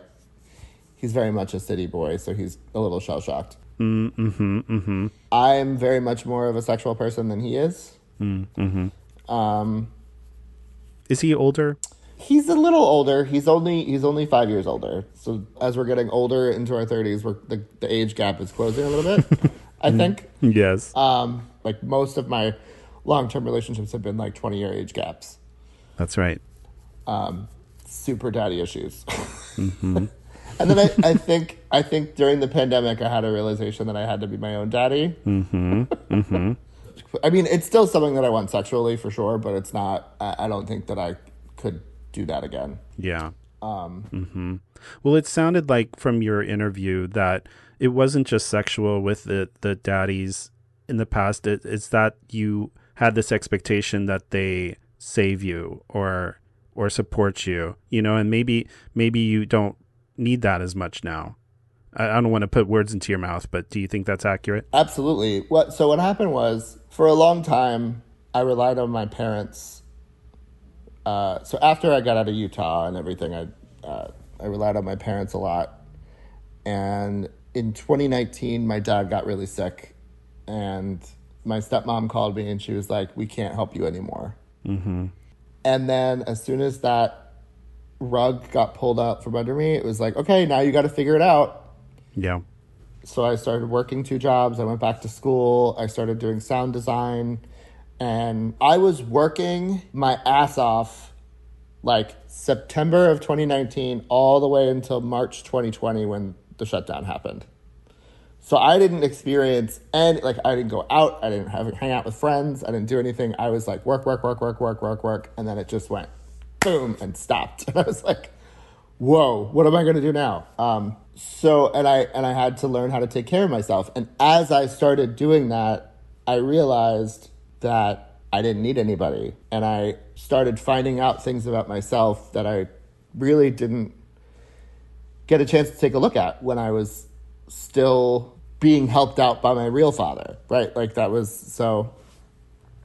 he's very much a city boy so he's a little shell shocked Mm-hmm. Mm-hmm. i'm very much more of a sexual person than he is um Is he older? He's a little older. He's only he's only five years older. So as we're getting older into our thirties, we're the, the age gap is closing a little bit. I think. Yes. Um, like most of my long term relationships have been like twenty year age gaps. That's right. super daddy issues. and then I, I think I think during the pandemic I had a realization that I had to be my own daddy. Mm-hmm. Mm-hmm. I mean, it's still something that I want sexually for sure, but it's not. I, I don't think that I could do that again. Yeah. Um, mm-hmm. Well, it sounded like from your interview that it wasn't just sexual with the the daddies in the past. It, it's that you had this expectation that they save you or or support you, you know, and maybe maybe you don't need that as much now. I, I don't want to put words into your mouth, but do you think that's accurate? Absolutely. What so what happened was for a long time I relied on my parents. Uh, so after I got out of Utah and everything, I uh, I relied on my parents a lot. And in 2019, my dad got really sick, and my stepmom called me and she was like, "We can't help you anymore." Mm-hmm. And then as soon as that rug got pulled out from under me, it was like, "Okay, now you got to figure it out." Yeah. So I started working two jobs. I went back to school. I started doing sound design, and I was working my ass off, like September of 2019 all the way until March 2020 when the shutdown happened. So I didn't experience and like I didn't go out, I didn't have hang out with friends, I didn't do anything. I was like work, work, work, work, work, work, work, and then it just went boom and stopped. And I was like, whoa, what am I gonna do now? Um, so and I and I had to learn how to take care of myself. And as I started doing that, I realized that I didn't need anybody. And I started finding out things about myself that I really didn't get a chance to take a look at when I was still being helped out by my real father, right? Like that was so.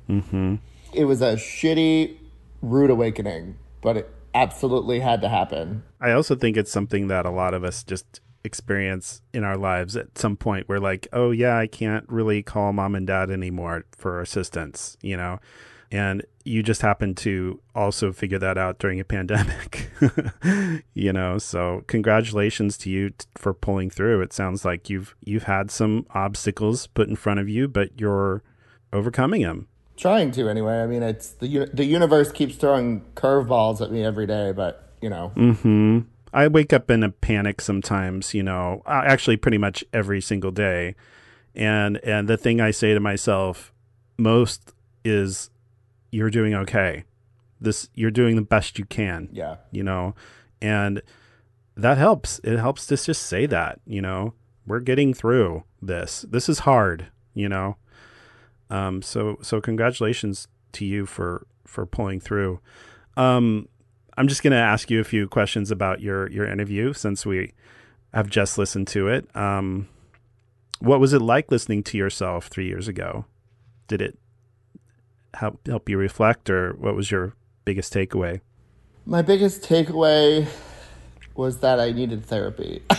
Mm-hmm. It was a shitty, rude awakening, but it absolutely had to happen. I also think it's something that a lot of us just experience in our lives at some point. We're like, oh, yeah, I can't really call mom and dad anymore for assistance, you know? and you just happen to also figure that out during a pandemic you know so congratulations to you t- for pulling through it sounds like you've you've had some obstacles put in front of you but you're overcoming them trying to anyway i mean it's the the universe keeps throwing curveballs at me every day but you know mhm i wake up in a panic sometimes you know actually pretty much every single day and and the thing i say to myself most is you're doing okay. This you're doing the best you can. Yeah. You know, and that helps. It helps to just say that, you know, we're getting through this. This is hard, you know. Um so so congratulations to you for for pulling through. Um I'm just going to ask you a few questions about your your interview since we have just listened to it. Um what was it like listening to yourself 3 years ago? Did it help help you reflect, or what was your biggest takeaway? My biggest takeaway was that I needed therapy.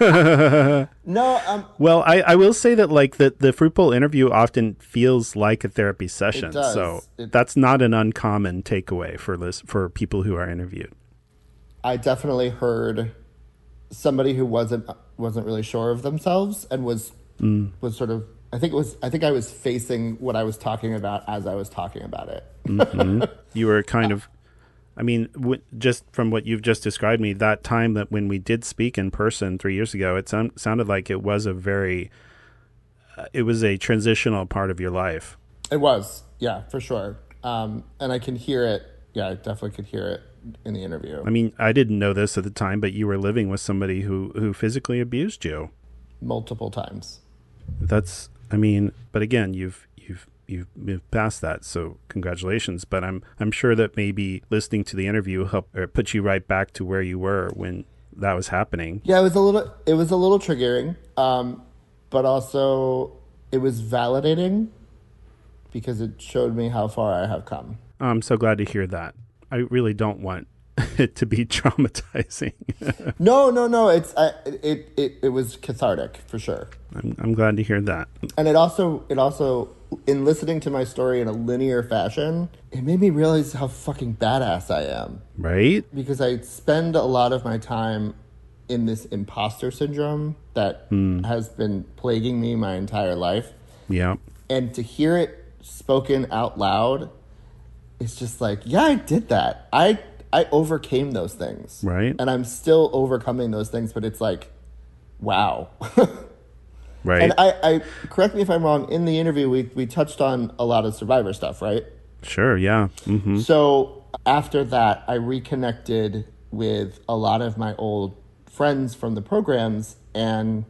no, um, well, I, I will say that like the the fruit bowl interview often feels like a therapy session, so it, that's not an uncommon takeaway for list, for people who are interviewed. I definitely heard somebody who wasn't wasn't really sure of themselves and was mm. was sort of I think it was. I think I was facing what I was talking about as I was talking about it. mm-hmm. You were kind of. I mean, w- just from what you've just described me, that time that when we did speak in person three years ago, it sound, sounded like it was a very. Uh, it was a transitional part of your life. It was, yeah, for sure. Um, and I can hear it. Yeah, I definitely could hear it in the interview. I mean, I didn't know this at the time, but you were living with somebody who who physically abused you multiple times. That's I mean, but again, you've you've you've moved past that, so congratulations. But I'm I'm sure that maybe listening to the interview helped or put you right back to where you were when that was happening. Yeah, it was a little it was a little triggering, um, but also it was validating because it showed me how far I have come. I'm so glad to hear that. I really don't want it to be traumatizing. no, no, no. It's uh, it, it it was cathartic for sure. I'm I'm glad to hear that. And it also it also in listening to my story in a linear fashion, it made me realize how fucking badass I am. Right? Because I spend a lot of my time in this imposter syndrome that mm. has been plaguing me my entire life. Yeah. And to hear it spoken out loud, it's just like, yeah, I did that. I I overcame those things. Right. And I'm still overcoming those things, but it's like, wow. Right. and I, I correct me if I'm wrong. In the interview, we we touched on a lot of survivor stuff, right? sure. Yeah. hmm So after that, I reconnected with a lot of my old friends from the programs, and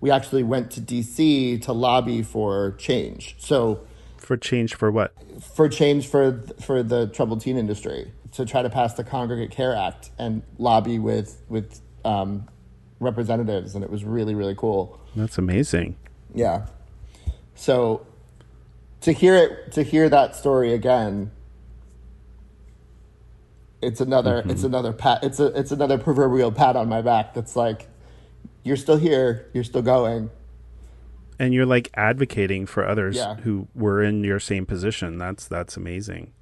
we actually went to DC to lobby for change. So For change for what? for change for for the troubled teen industry to try to pass the Congregate Care Act and lobby with with um, representatives, and it was really really cool. That's amazing. Yeah. So to hear it to hear that story again it's another mm-hmm. it's another pat it's a it's another proverbial pat on my back that's like you're still here, you're still going. And you're like advocating for others Yeah. who were in your same position. That's that's amazing.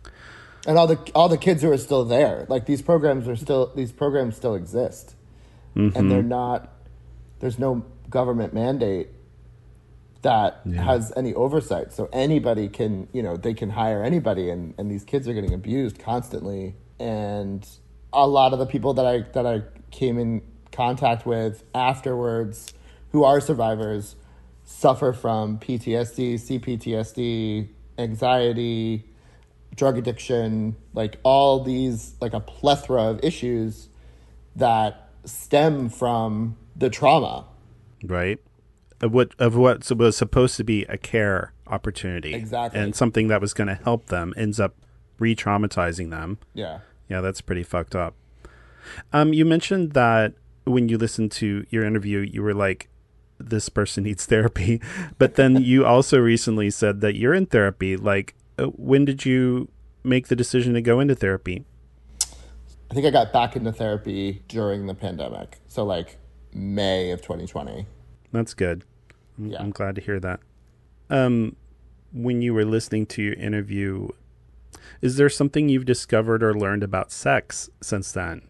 And all the all the kids who are still there. Like these programs are still these programs still exist. Mm-hmm. And they're not there's no government mandate that has any oversight. So anybody can, you know, they can hire anybody and, and these kids are getting abused constantly. And a lot of the people that I that I came in contact with afterwards who are survivors suffer from PTSD, CPTSD, anxiety, drug addiction, like all these like a plethora of issues that stem from the trauma. right? Of what of what was supposed to be a care opportunity, Exactly. and something that was going to help them ends up re-traumatizing them. Yeah. Yeah, that's pretty fucked up. Um, you mentioned that when you listened to your interview, you were like, "This person needs therapy," but then you also recently said that you're in therapy. Like, uh, when did you make the decision to go into therapy? I think I got back into therapy during the pandemic. So like May of 2020. That's good. I'm, Yeah. I'm glad to hear that. Um, when you were listening to your interview, is there something you've discovered or learned about sex since then?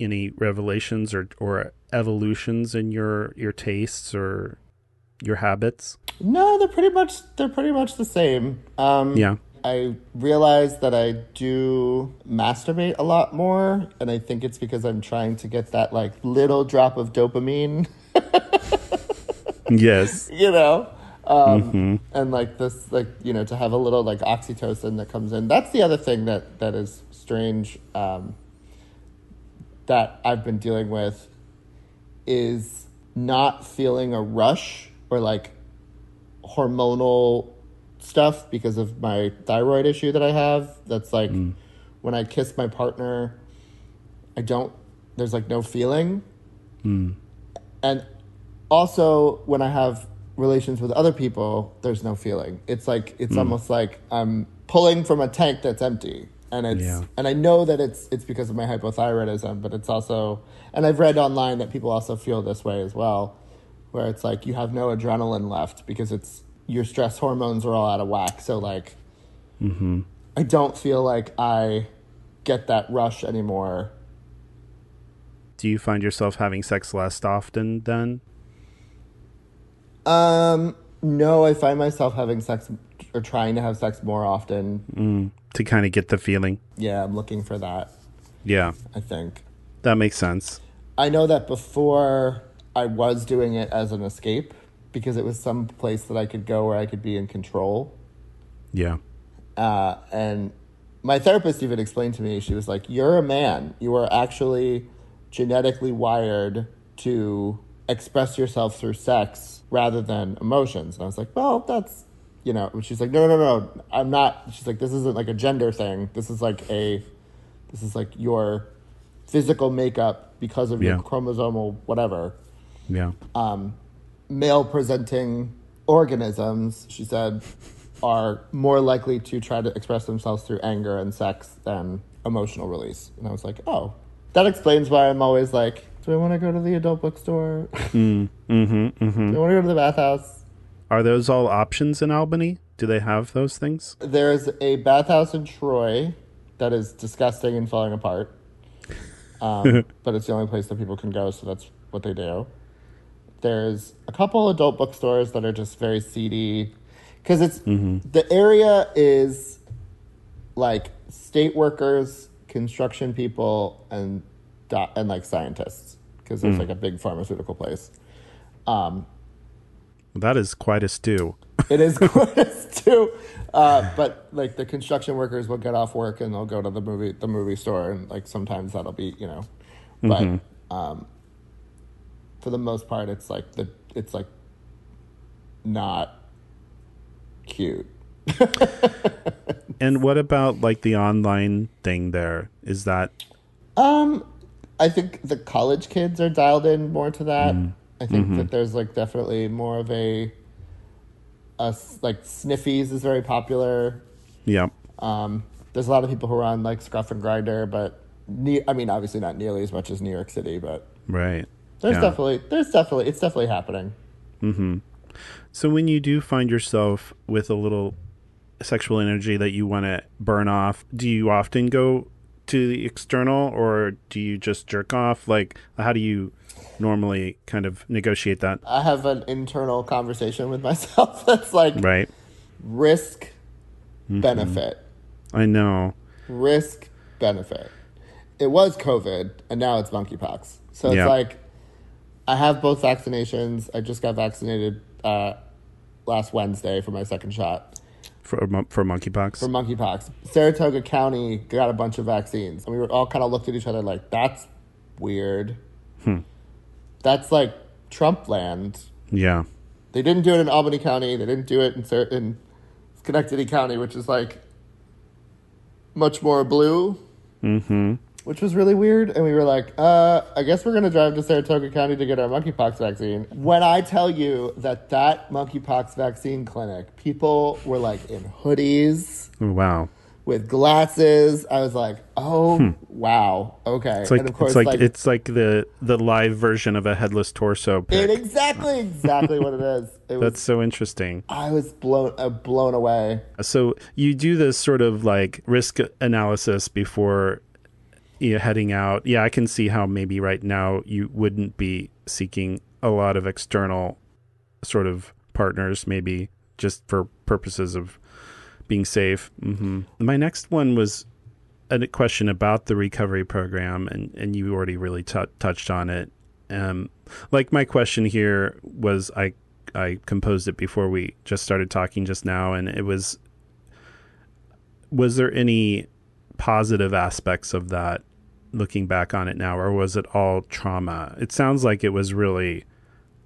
Any revelations or or evolutions in your your tastes or your habits? No, they're pretty much they're pretty much the same. Um Yeah. I realized that I do masturbate a lot more, and I think it's because I'm trying to get that like little drop of dopamine, Yes. you know, um, and like this, like you know, to have a little like oxytocin that comes in. That's the other thing that that is strange um, that I've been dealing with is not feeling a rush or like hormonal stuff because of my thyroid issue that I have. That's like mm. when I kiss my partner, I don't, there's like no feeling. Mm. And also when I have relations with other people, there's no feeling. It's like, it's mm. almost like I'm pulling from a tank that's empty. And it's, Yeah. and I know that it's, it's because of my hypothyroidism, but it's also, and I've read online that people also feel this way as well, where it's like you have no adrenaline left because it's, your stress hormones are all out of whack. So like, I don't feel like I get that rush anymore. Do you find yourself having sex less often then? Um, no, I find myself having sex or trying to have sex more often. To kind of get the feeling? Yeah, I'm looking for that, Yeah. I think. That makes sense. I know that before I was doing it as an escape because it was some place that I could go where I could be in control. Yeah. Uh, and my therapist even explained to me, she was like, You're a man. You are actually genetically wired to express yourself through sex rather than emotions. And I was like, Well, that's, you know, and she's like, No, no, no, no. I'm not. She's like, This isn't like a gender thing. This is like a, this is like your physical makeup because of Yeah. your chromosomal whatever Yeah. Male presenting organisms, she said, are more likely to try to express themselves through anger and sex than emotional release. And I was like, oh, that explains why I'm always like, do I want to go to the adult bookstore? mm-hmm, mm-hmm. do I want to go to the bathhouse? Are those all options in Albany? Do they have those things? There's a bathhouse in Troy that is disgusting and falling apart. Um, but it's the only place that people can go, so that's what they do. There's a couple adult bookstores that are just very seedy. Because it's the area is like state workers, construction people and and like scientists. Because there's like a big pharmaceutical place. Um, That is quite a stew. it is quite too, uh, but like the construction workers will get off work and they'll go to the movie the movie store and like sometimes that'll be you know, but um, for the most part it's like the it's like not cute. And what about like the online thing there? Is that Um, I think the college kids are dialed in more to that. I think that there's like definitely more of a, a like Sniffies is very popular. yeah. Um, there's a lot of people who are on like Scruff and Grindr, but ne- I mean, obviously not nearly as much as New York City, but Right. There's Yeah. definitely there's definitely it's definitely happening. Mm-hmm. So when you do find yourself with a little sexual energy that you want to burn off, do you often go to the external or do you just jerk off? Like how do you normally kind of negotiate that? I have an internal conversation with myself that's like Right. risk mm-hmm. benefit. I know. risk benefit. It was COVID, and now it's monkeypox. So it's Yeah. like I have both vaccinations. I just got vaccinated uh, last Wednesday for my second shot For for monkeypox. for monkeypox. Saratoga County got a bunch of vaccines, and we were all kind of looked at each other like, "That's weird. That's like Trump land." yeah. They didn't do it in Albany County. They didn't do it in, Sar- in Schenectady County, which is like much more blue. Mm-hmm. Which was really weird. And we were like, uh, I guess we're going to drive to Saratoga County to get our monkeypox vaccine. When I tell you that that monkeypox vaccine clinic, people were like in hoodies wow. with glasses. I was like, oh, wow. Okay. Hmm. It's like and of course, it's like, it's like the the live version of a headless torso pic. it exactly, exactly what it is. It was, That's so interesting. I was blown, uh, blown away. So you do this sort of like risk analysis before you heading out. Yeah, I can see how maybe right now you wouldn't be seeking a lot of external sort of partners, maybe just for purposes of being safe. hmm My next one was a question about the recovery program, and, and you already really tou touched on it. Um, like my question here was, I I composed it before we just started talking just now, and it was, was there any positive aspects of that looking back on it now, or was it all trauma? It sounds like it was really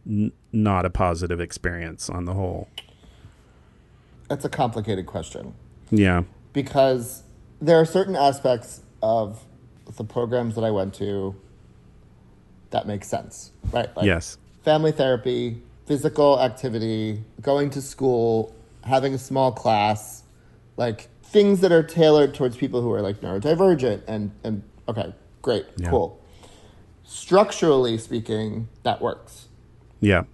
n- not a positive experience on the whole. That's a complicated question. Yeah. because there are certain aspects of the programs that I went to that make sense, right? Like yes. family therapy, physical activity, going to school, having a small class, like things that are tailored towards people who are like neurodivergent and and okay, great, Yeah. cool. Structurally speaking, that works Yeah.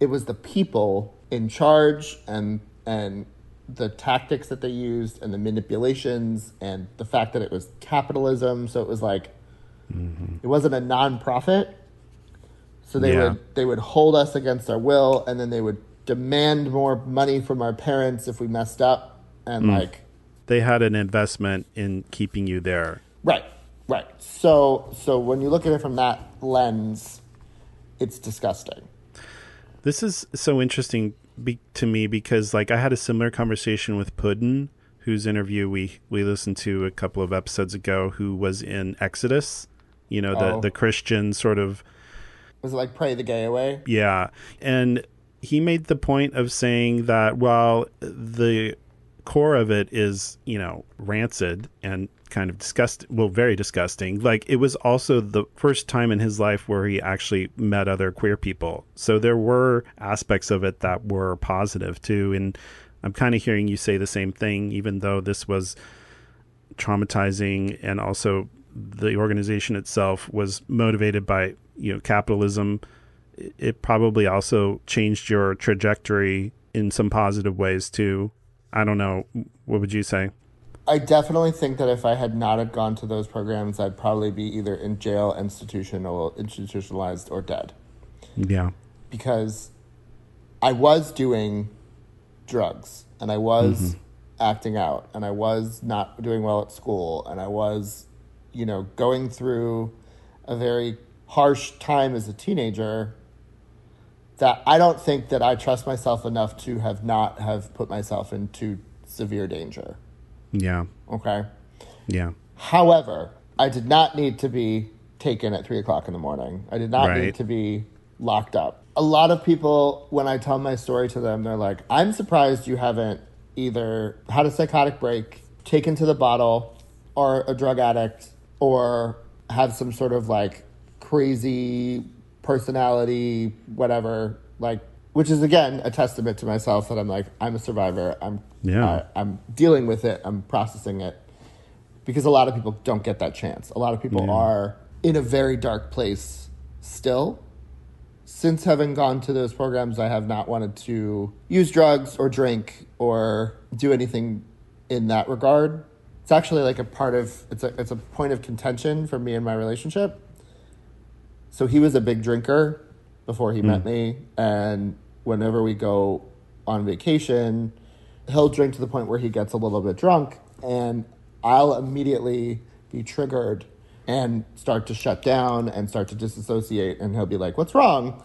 it was the people in charge and and the tactics that they used and the manipulations and the fact that it was capitalism so it was like mm-hmm. it wasn't a non-profit so they Yeah. would they would hold us against our will and then they would demand more money from our parents if we messed up and mm. like They had an investment in keeping you there. right right so so when you look at it from that lens it's disgusting This is so interesting be- to me because, like, I had a similar conversation with Puddin, whose interview we we listened to a couple of episodes ago, who was in Exodus. You know, the Oh. the Christian sort of was it like pray the gay away yeah, and he made the point of saying that while the core of it is you know rancid and kind of disgusting well very disgusting. Like it was also the first time in his life where he actually met other queer people. So there were aspects of it that were positive too. And i'm kind of hearing you say the same thing even though this was traumatizing and also the organization itself was motivated by you know capitalism. It- it probably also changed your trajectory in some positive ways too. I don't know. What would you say I definitely think that if I had not have gone to those programs, I'd probably be either in jail, institutional, institutionalized, or dead. yeah Because I was doing drugs and I was mm-hmm. acting out and I was not doing well at school and I was, you know, going through a very harsh time as a teenager that I don't think that I trust myself enough to have not have put myself into severe danger. Yeah. Okay. Yeah. However, I did not need to be taken at three o'clock in the morning. I did not Right. need to be locked up. A lot of people, when I tell my story to them, they're like, I'm surprised you haven't either had a psychotic break, taken to the bottle, or a drug addict, or have some sort of like crazy personality, whatever. Like, which is again a testament to myself that I'm like, I'm a survivor. I'm, Yeah. I- I'm dealing with it. I'm processing it because a lot of people don't get that chance. A lot of people Yeah. are in a very dark place still. Since having gone to those programs, I have not wanted to use drugs or drink or do anything in that regard. It's actually like a part of it's a it's a point of contention for me and my relationship. So he was a big drinker before he hmm. met me, and whenever we go on vacation, he'll drink to the point where he gets a little bit drunk, and I'll immediately be triggered and start to shut down and start to disassociate, and he'll be like, "What's wrong?"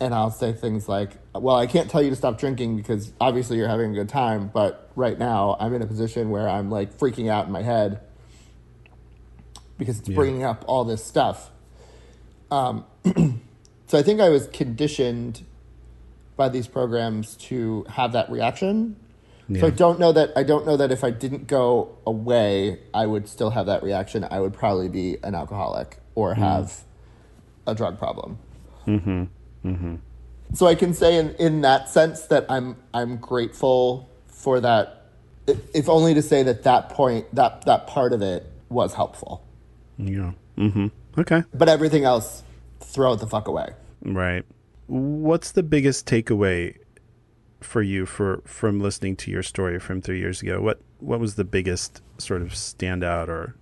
And I'll say things like, "Well, I can't tell you to stop drinking because obviously you're having a good time, but right now I'm in a position where I'm like freaking out in my head because it's Yeah. bringing up all this stuff." Um, so I think I was conditioned by these programs to have that reaction. So I don't know that I don't know that if I didn't go away, I would still have that reaction. I would probably be an alcoholic or mm. have a drug problem. Mm-hmm. Mm-hmm. So I can say in, in that sense that I'm I'm grateful for that. If only to say that that point that that part of it was helpful, Yeah. Mm-hmm. mm-hmm. Okay. but everything else, throw it the fuck away. Right. What's the biggest takeaway for you for from listening to your story from three years ago? What what was the biggest sort of standout or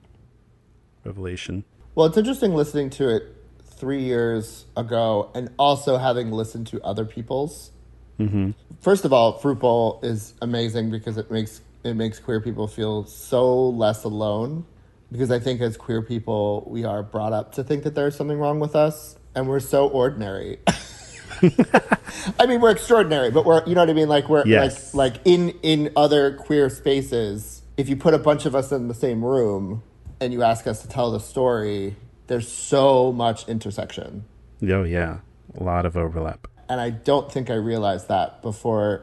revelation? Well, it's interesting listening to it three years ago and also having listened to other people's. Mm-hmm. First of all, Fruit Bowl is amazing because it makes it makes queer people feel so less alone. Because I think as queer people, we are brought up to think that there's something wrong with us, and we're so ordinary. I mean, we're extraordinary, but we're you know what I mean. Like we're Yes. like like in in other queer spaces. If you put a bunch of us in the same room and you ask us to tell the story, there's so much intersection. Oh yeah, a lot of overlap. and I don't think I realized that before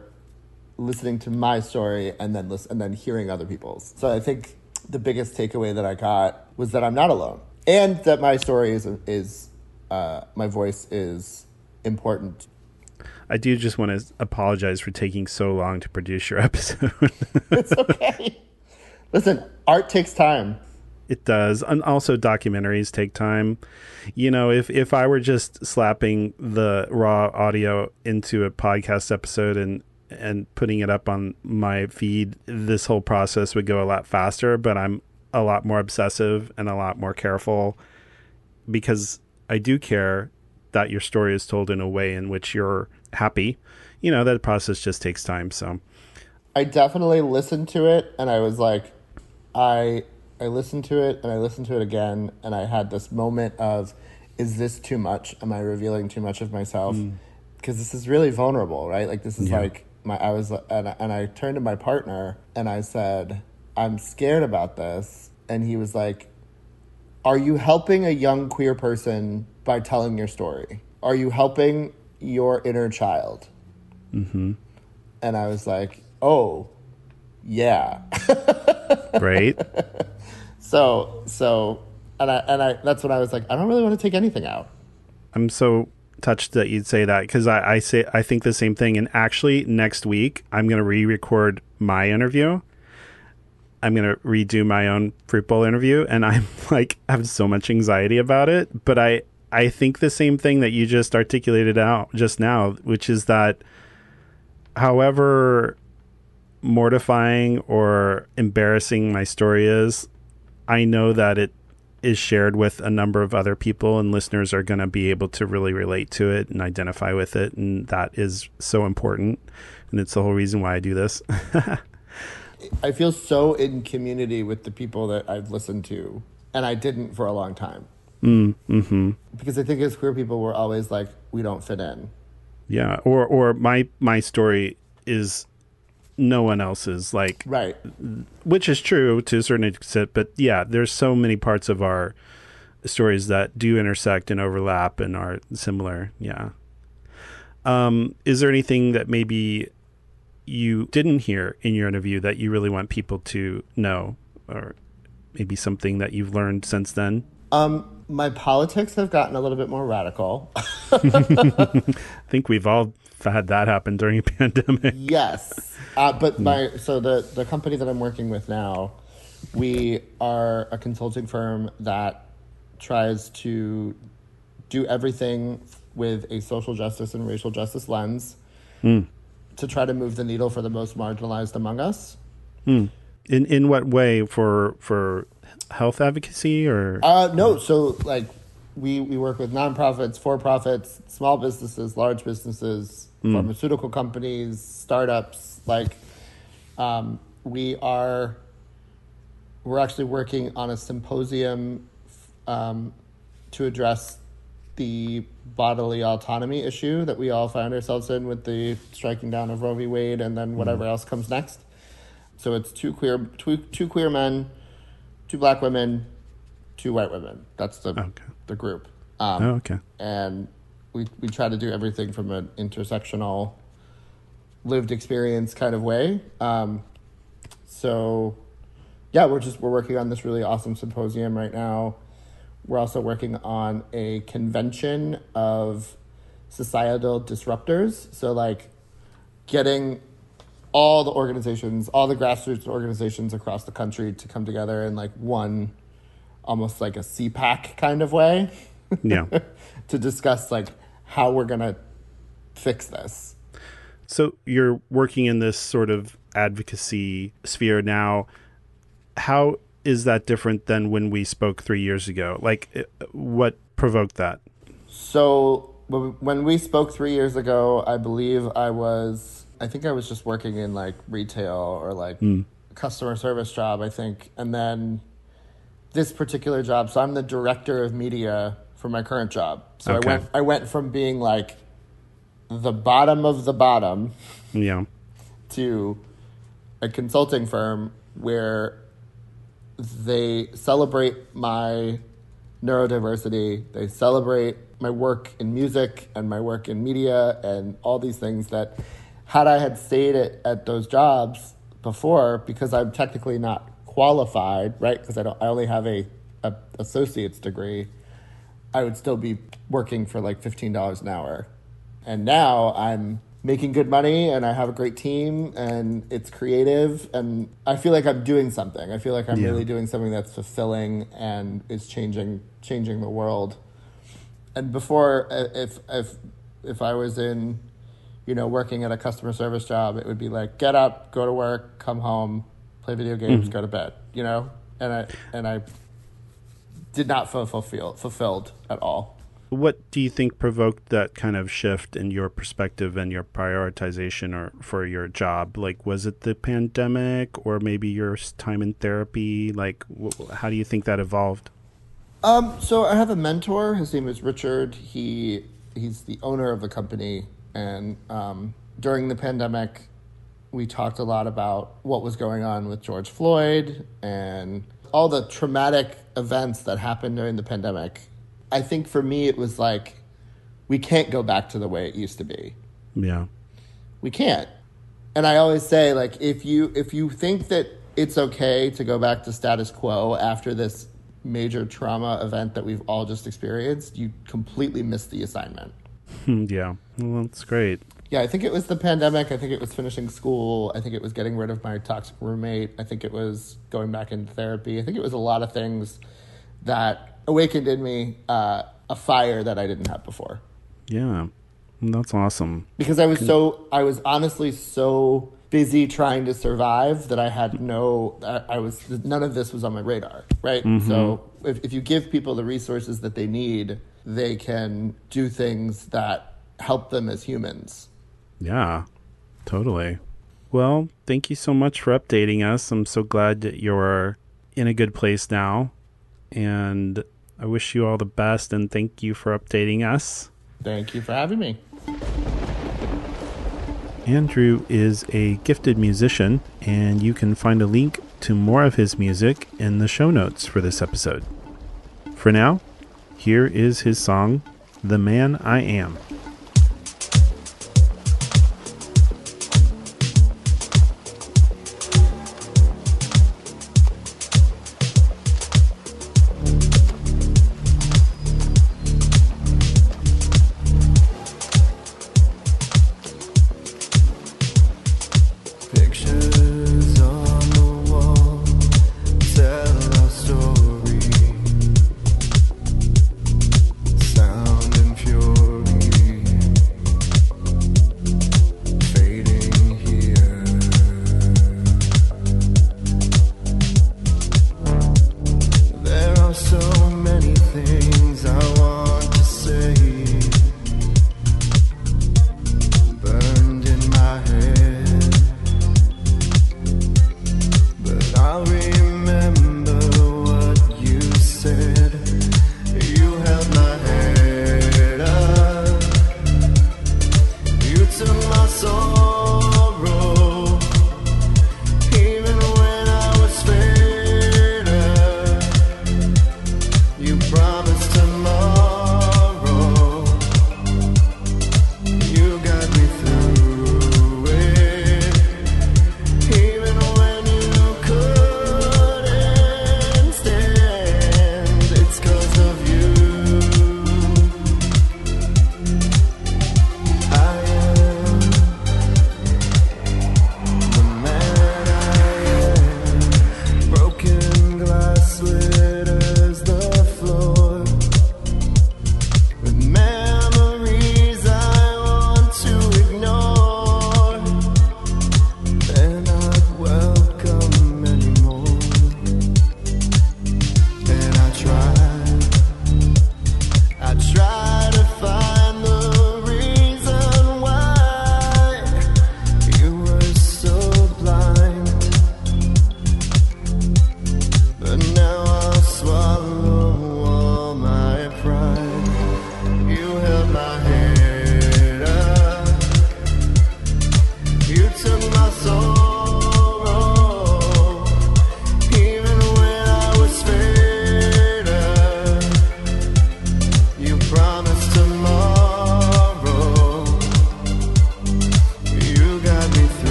listening to my story and then listen, and then hearing other people's. So I think the biggest takeaway that I got was that I'm not alone, and that my story is is uh, my voice is important. I do just want to apologize for taking so long to produce your episode. It's okay. Listen, art takes time. It does. And also documentaries take time. You know, if if I were just slapping the raw audio into a podcast episode and and putting it up on my feed, this whole process would go a lot faster, but I'm a lot more obsessive and a lot more careful because I do care that your story is told in a way in which you're happy. You know, that process just takes time, so I definitely listened to it and I was like I I listened to it and I listened to it again and I had this moment of is this too much? Am I revealing too much of myself? Mm. Because this is really vulnerable, right? Like this is Yeah. like my I was and I- and I turned to my partner and I said, "I'm scared about this." And he was like, "Are you helping a young queer person by telling your story? Are you helping your inner child?" mhm. And I was like, "Oh, yeah." Right? So so and I and I that's when I was like, I don't really want to take anything out. I'm so touched that you'd say that because I, I say I think the same thing. And actually, next week I'm going to re-record my interview. I'm going to redo my own fruit bowl interview, and I'm like I have so much anxiety about it. But I I think the same thing that you just articulated out just now, which is that however mortifying or embarrassing my story is, I know that it is shared with a number of other people and listeners are going to be able to really relate to it and identify with it and that is so important and it's the whole reason why I do this. I feel so in community with the people that I've listened to, and I didn't for a long time. Mm, mm-hmm. Because I think as queer people, we're always like, we don't fit in. Yeah. Or or my my story is no one else's. Like Right. which is true to a certain extent but yeah there's so many parts of our stories that do intersect and overlap and are similar yeah um, is there anything that maybe you didn't hear in your interview that you really want people to know or maybe something that you've learned since then Um, my politics have gotten a little bit more radical. i think we've all had that happen during a pandemic. Yes, uh, but hmm. my so the the company that I'm working with now, we are a consulting firm that tries to do everything with a social justice and racial justice lens hmm. to try to move the needle for the most marginalized among us. Hmm. in in what way for for health advocacy or Uh, no, so like we we work with nonprofits, for profits, small businesses, large businesses, pharmaceutical companies, startups. Like um, we are, we're actually working on a symposium um, to address the bodily autonomy issue that we all find ourselves in with the striking down of Roe v. Wade, and then whatever else comes next. So it's two queer two, two queer men, two black women, two white women. That's the Okay. the group. Um, oh, okay and we we try to do everything from an intersectional lived experience kind of way um, so yeah we're just we're working on this really awesome symposium right now we're also working on a convention of societal disruptors so like getting all the organizations all the grassroots organizations across the country to come together in like one almost like a cpac kind of way yeah to discuss like how we're gonna fix this. So you're working in this sort of advocacy sphere now. How is that different than when we spoke three years ago? Like, uh, what provoked that? So when when we spoke three years ago, I believe I was I think I was just working in like retail or like hmm. customer service job, I think, and then this particular job. So I'm the director of media for my current job. So Okay. I went I went from being like the bottom of the bottom Yeah. to a consulting firm where they celebrate my neurodiversity, they celebrate my work in music and my work in media and all these things that had I had stayed at, at those jobs before because I'm technically not qualified, right? Because I don't I only have a, a associate's degree, I would still be working for like $15 an hour. And now I'm making good money and I have a great team and it's creative and I feel like I'm doing something. I feel like I'm Yeah. really doing something that's fulfilling and is changing changing the world. And before if if if I was in you know working at a customer service job, it would be like get up, go to work, come home, play video games, go to bed, you know? And I and I did not feel fulfilled fulfilled at all. What do you think provoked that kind of shift in your perspective and your prioritization or for your job? Like, was it the pandemic or maybe your time in therapy? Like, wh- how do you think that evolved? Um, so I have a mentor. His name is Richard. He he's the owner of a company, and um, during the pandemic, we talked a lot about what was going on with George Floyd and all the traumatic events that happened during the pandemic. I think for me, it was like we can't go back to the way it used to be Yeah. we can't and i always say like if you if you think that it's okay to go back to status quo after this major trauma event that we've all just experienced you completely missed the assignment yeah. Well, that's great. yeah i think it was the pandemic i think it was finishing school i think it was getting rid of my toxic roommate i think it was going back into therapy i think it was a lot of things that awakened in me uh, a fire that i didn't have before Yeah. That's awesome. because I was so I was honestly so busy trying to survive that I had no I, I was none of this was on my radar right so if, if you give people the resources that they need they can do things that help them as humans Yeah. Totally. Well, thank you so much for updating us. I'm so glad that you're in a good place now. And I wish you all the best and thank you for updating us. Thank you for having me. Andrew is a gifted musician, and you can find a link to more of his music in the show notes for this episode. For now, here is his song, The Man I Am.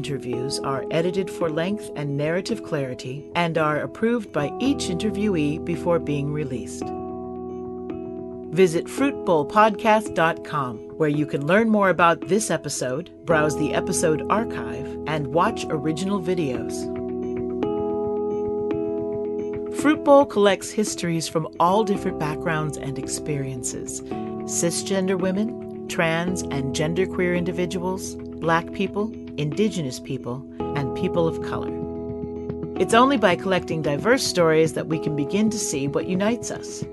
Interviews are edited for length and narrative clarity and are approved by each interviewee before being released. Visit fruitbowlpodcast.com, where you can learn more about this episode, browse the episode archive, and watch original videos. Fruit Bowl collects histories from all different backgrounds and experiences cisgender women, trans and genderqueer individuals, black people, indigenous people, and people of color. It's only by collecting diverse stories that we can begin to see what unites us.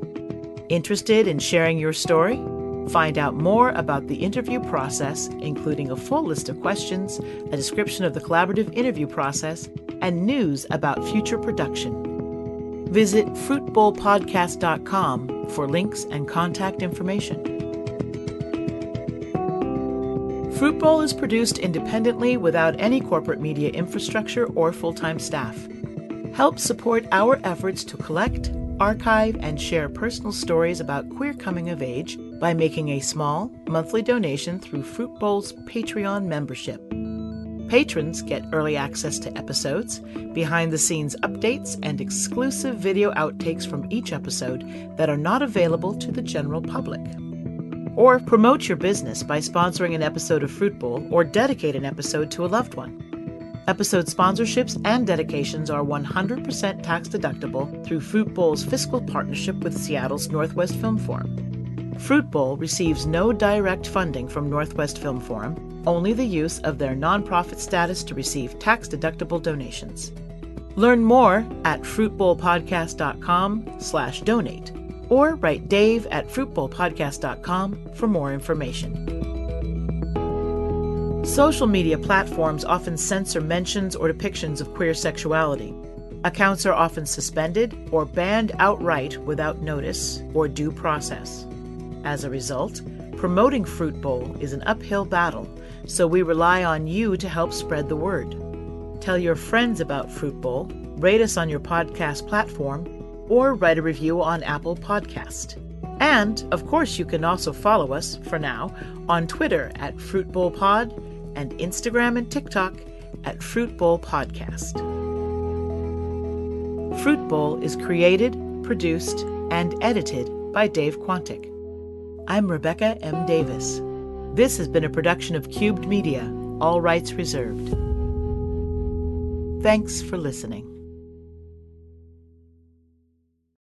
Interested in sharing your story? Find out more about the interview process, including a full list of questions, a description of the collaborative interview process, and news about future production. Visit fruitbowlpodcast.com for links and contact information. Fruit Bowl is produced independently without any corporate media infrastructure or full time staff. Help support our efforts to collect, archive, and share personal stories about queer coming of age by making a small monthly donation through Fruit Bowl's Patreon membership. Patrons get early access to episodes, behind the scenes updates, and exclusive video outtakes from each episode that are not available to the general public. Or promote your business by sponsoring an episode of Fruit Bowl or dedicate an episode to a loved one. Episode sponsorships and dedications are 100% tax deductible through Fruit Bowl's fiscal partnership with Seattle's Northwest Film Forum. Fruit Bowl receives no direct funding from Northwest Film Forum, only the use of their nonprofit status to receive tax deductible donations. Learn more at fruitbowlpodcast.com slash donate or write dave at fruitbowlpodcast.com for more information. Social media platforms often censor mentions or depictions of queer sexuality. Accounts are often suspended or banned outright without notice or due process. As a result, promoting Fruit Bowl is an uphill battle, so we rely on you to help spread the word. Tell your friends about Fruit Bowl, rate us on your podcast platform, or write a review on Apple Podcast. And, of course, you can also follow us, for now, on Twitter at Fruit Bowl Pod and Instagram and TikTok at Fruit Bowl Podcast. Fruit Bowl is created, produced, and edited by Dave Quantick. I'm Rebecca M. Davis. This has been a production of Cubed Media, all rights reserved. Thanks for listening.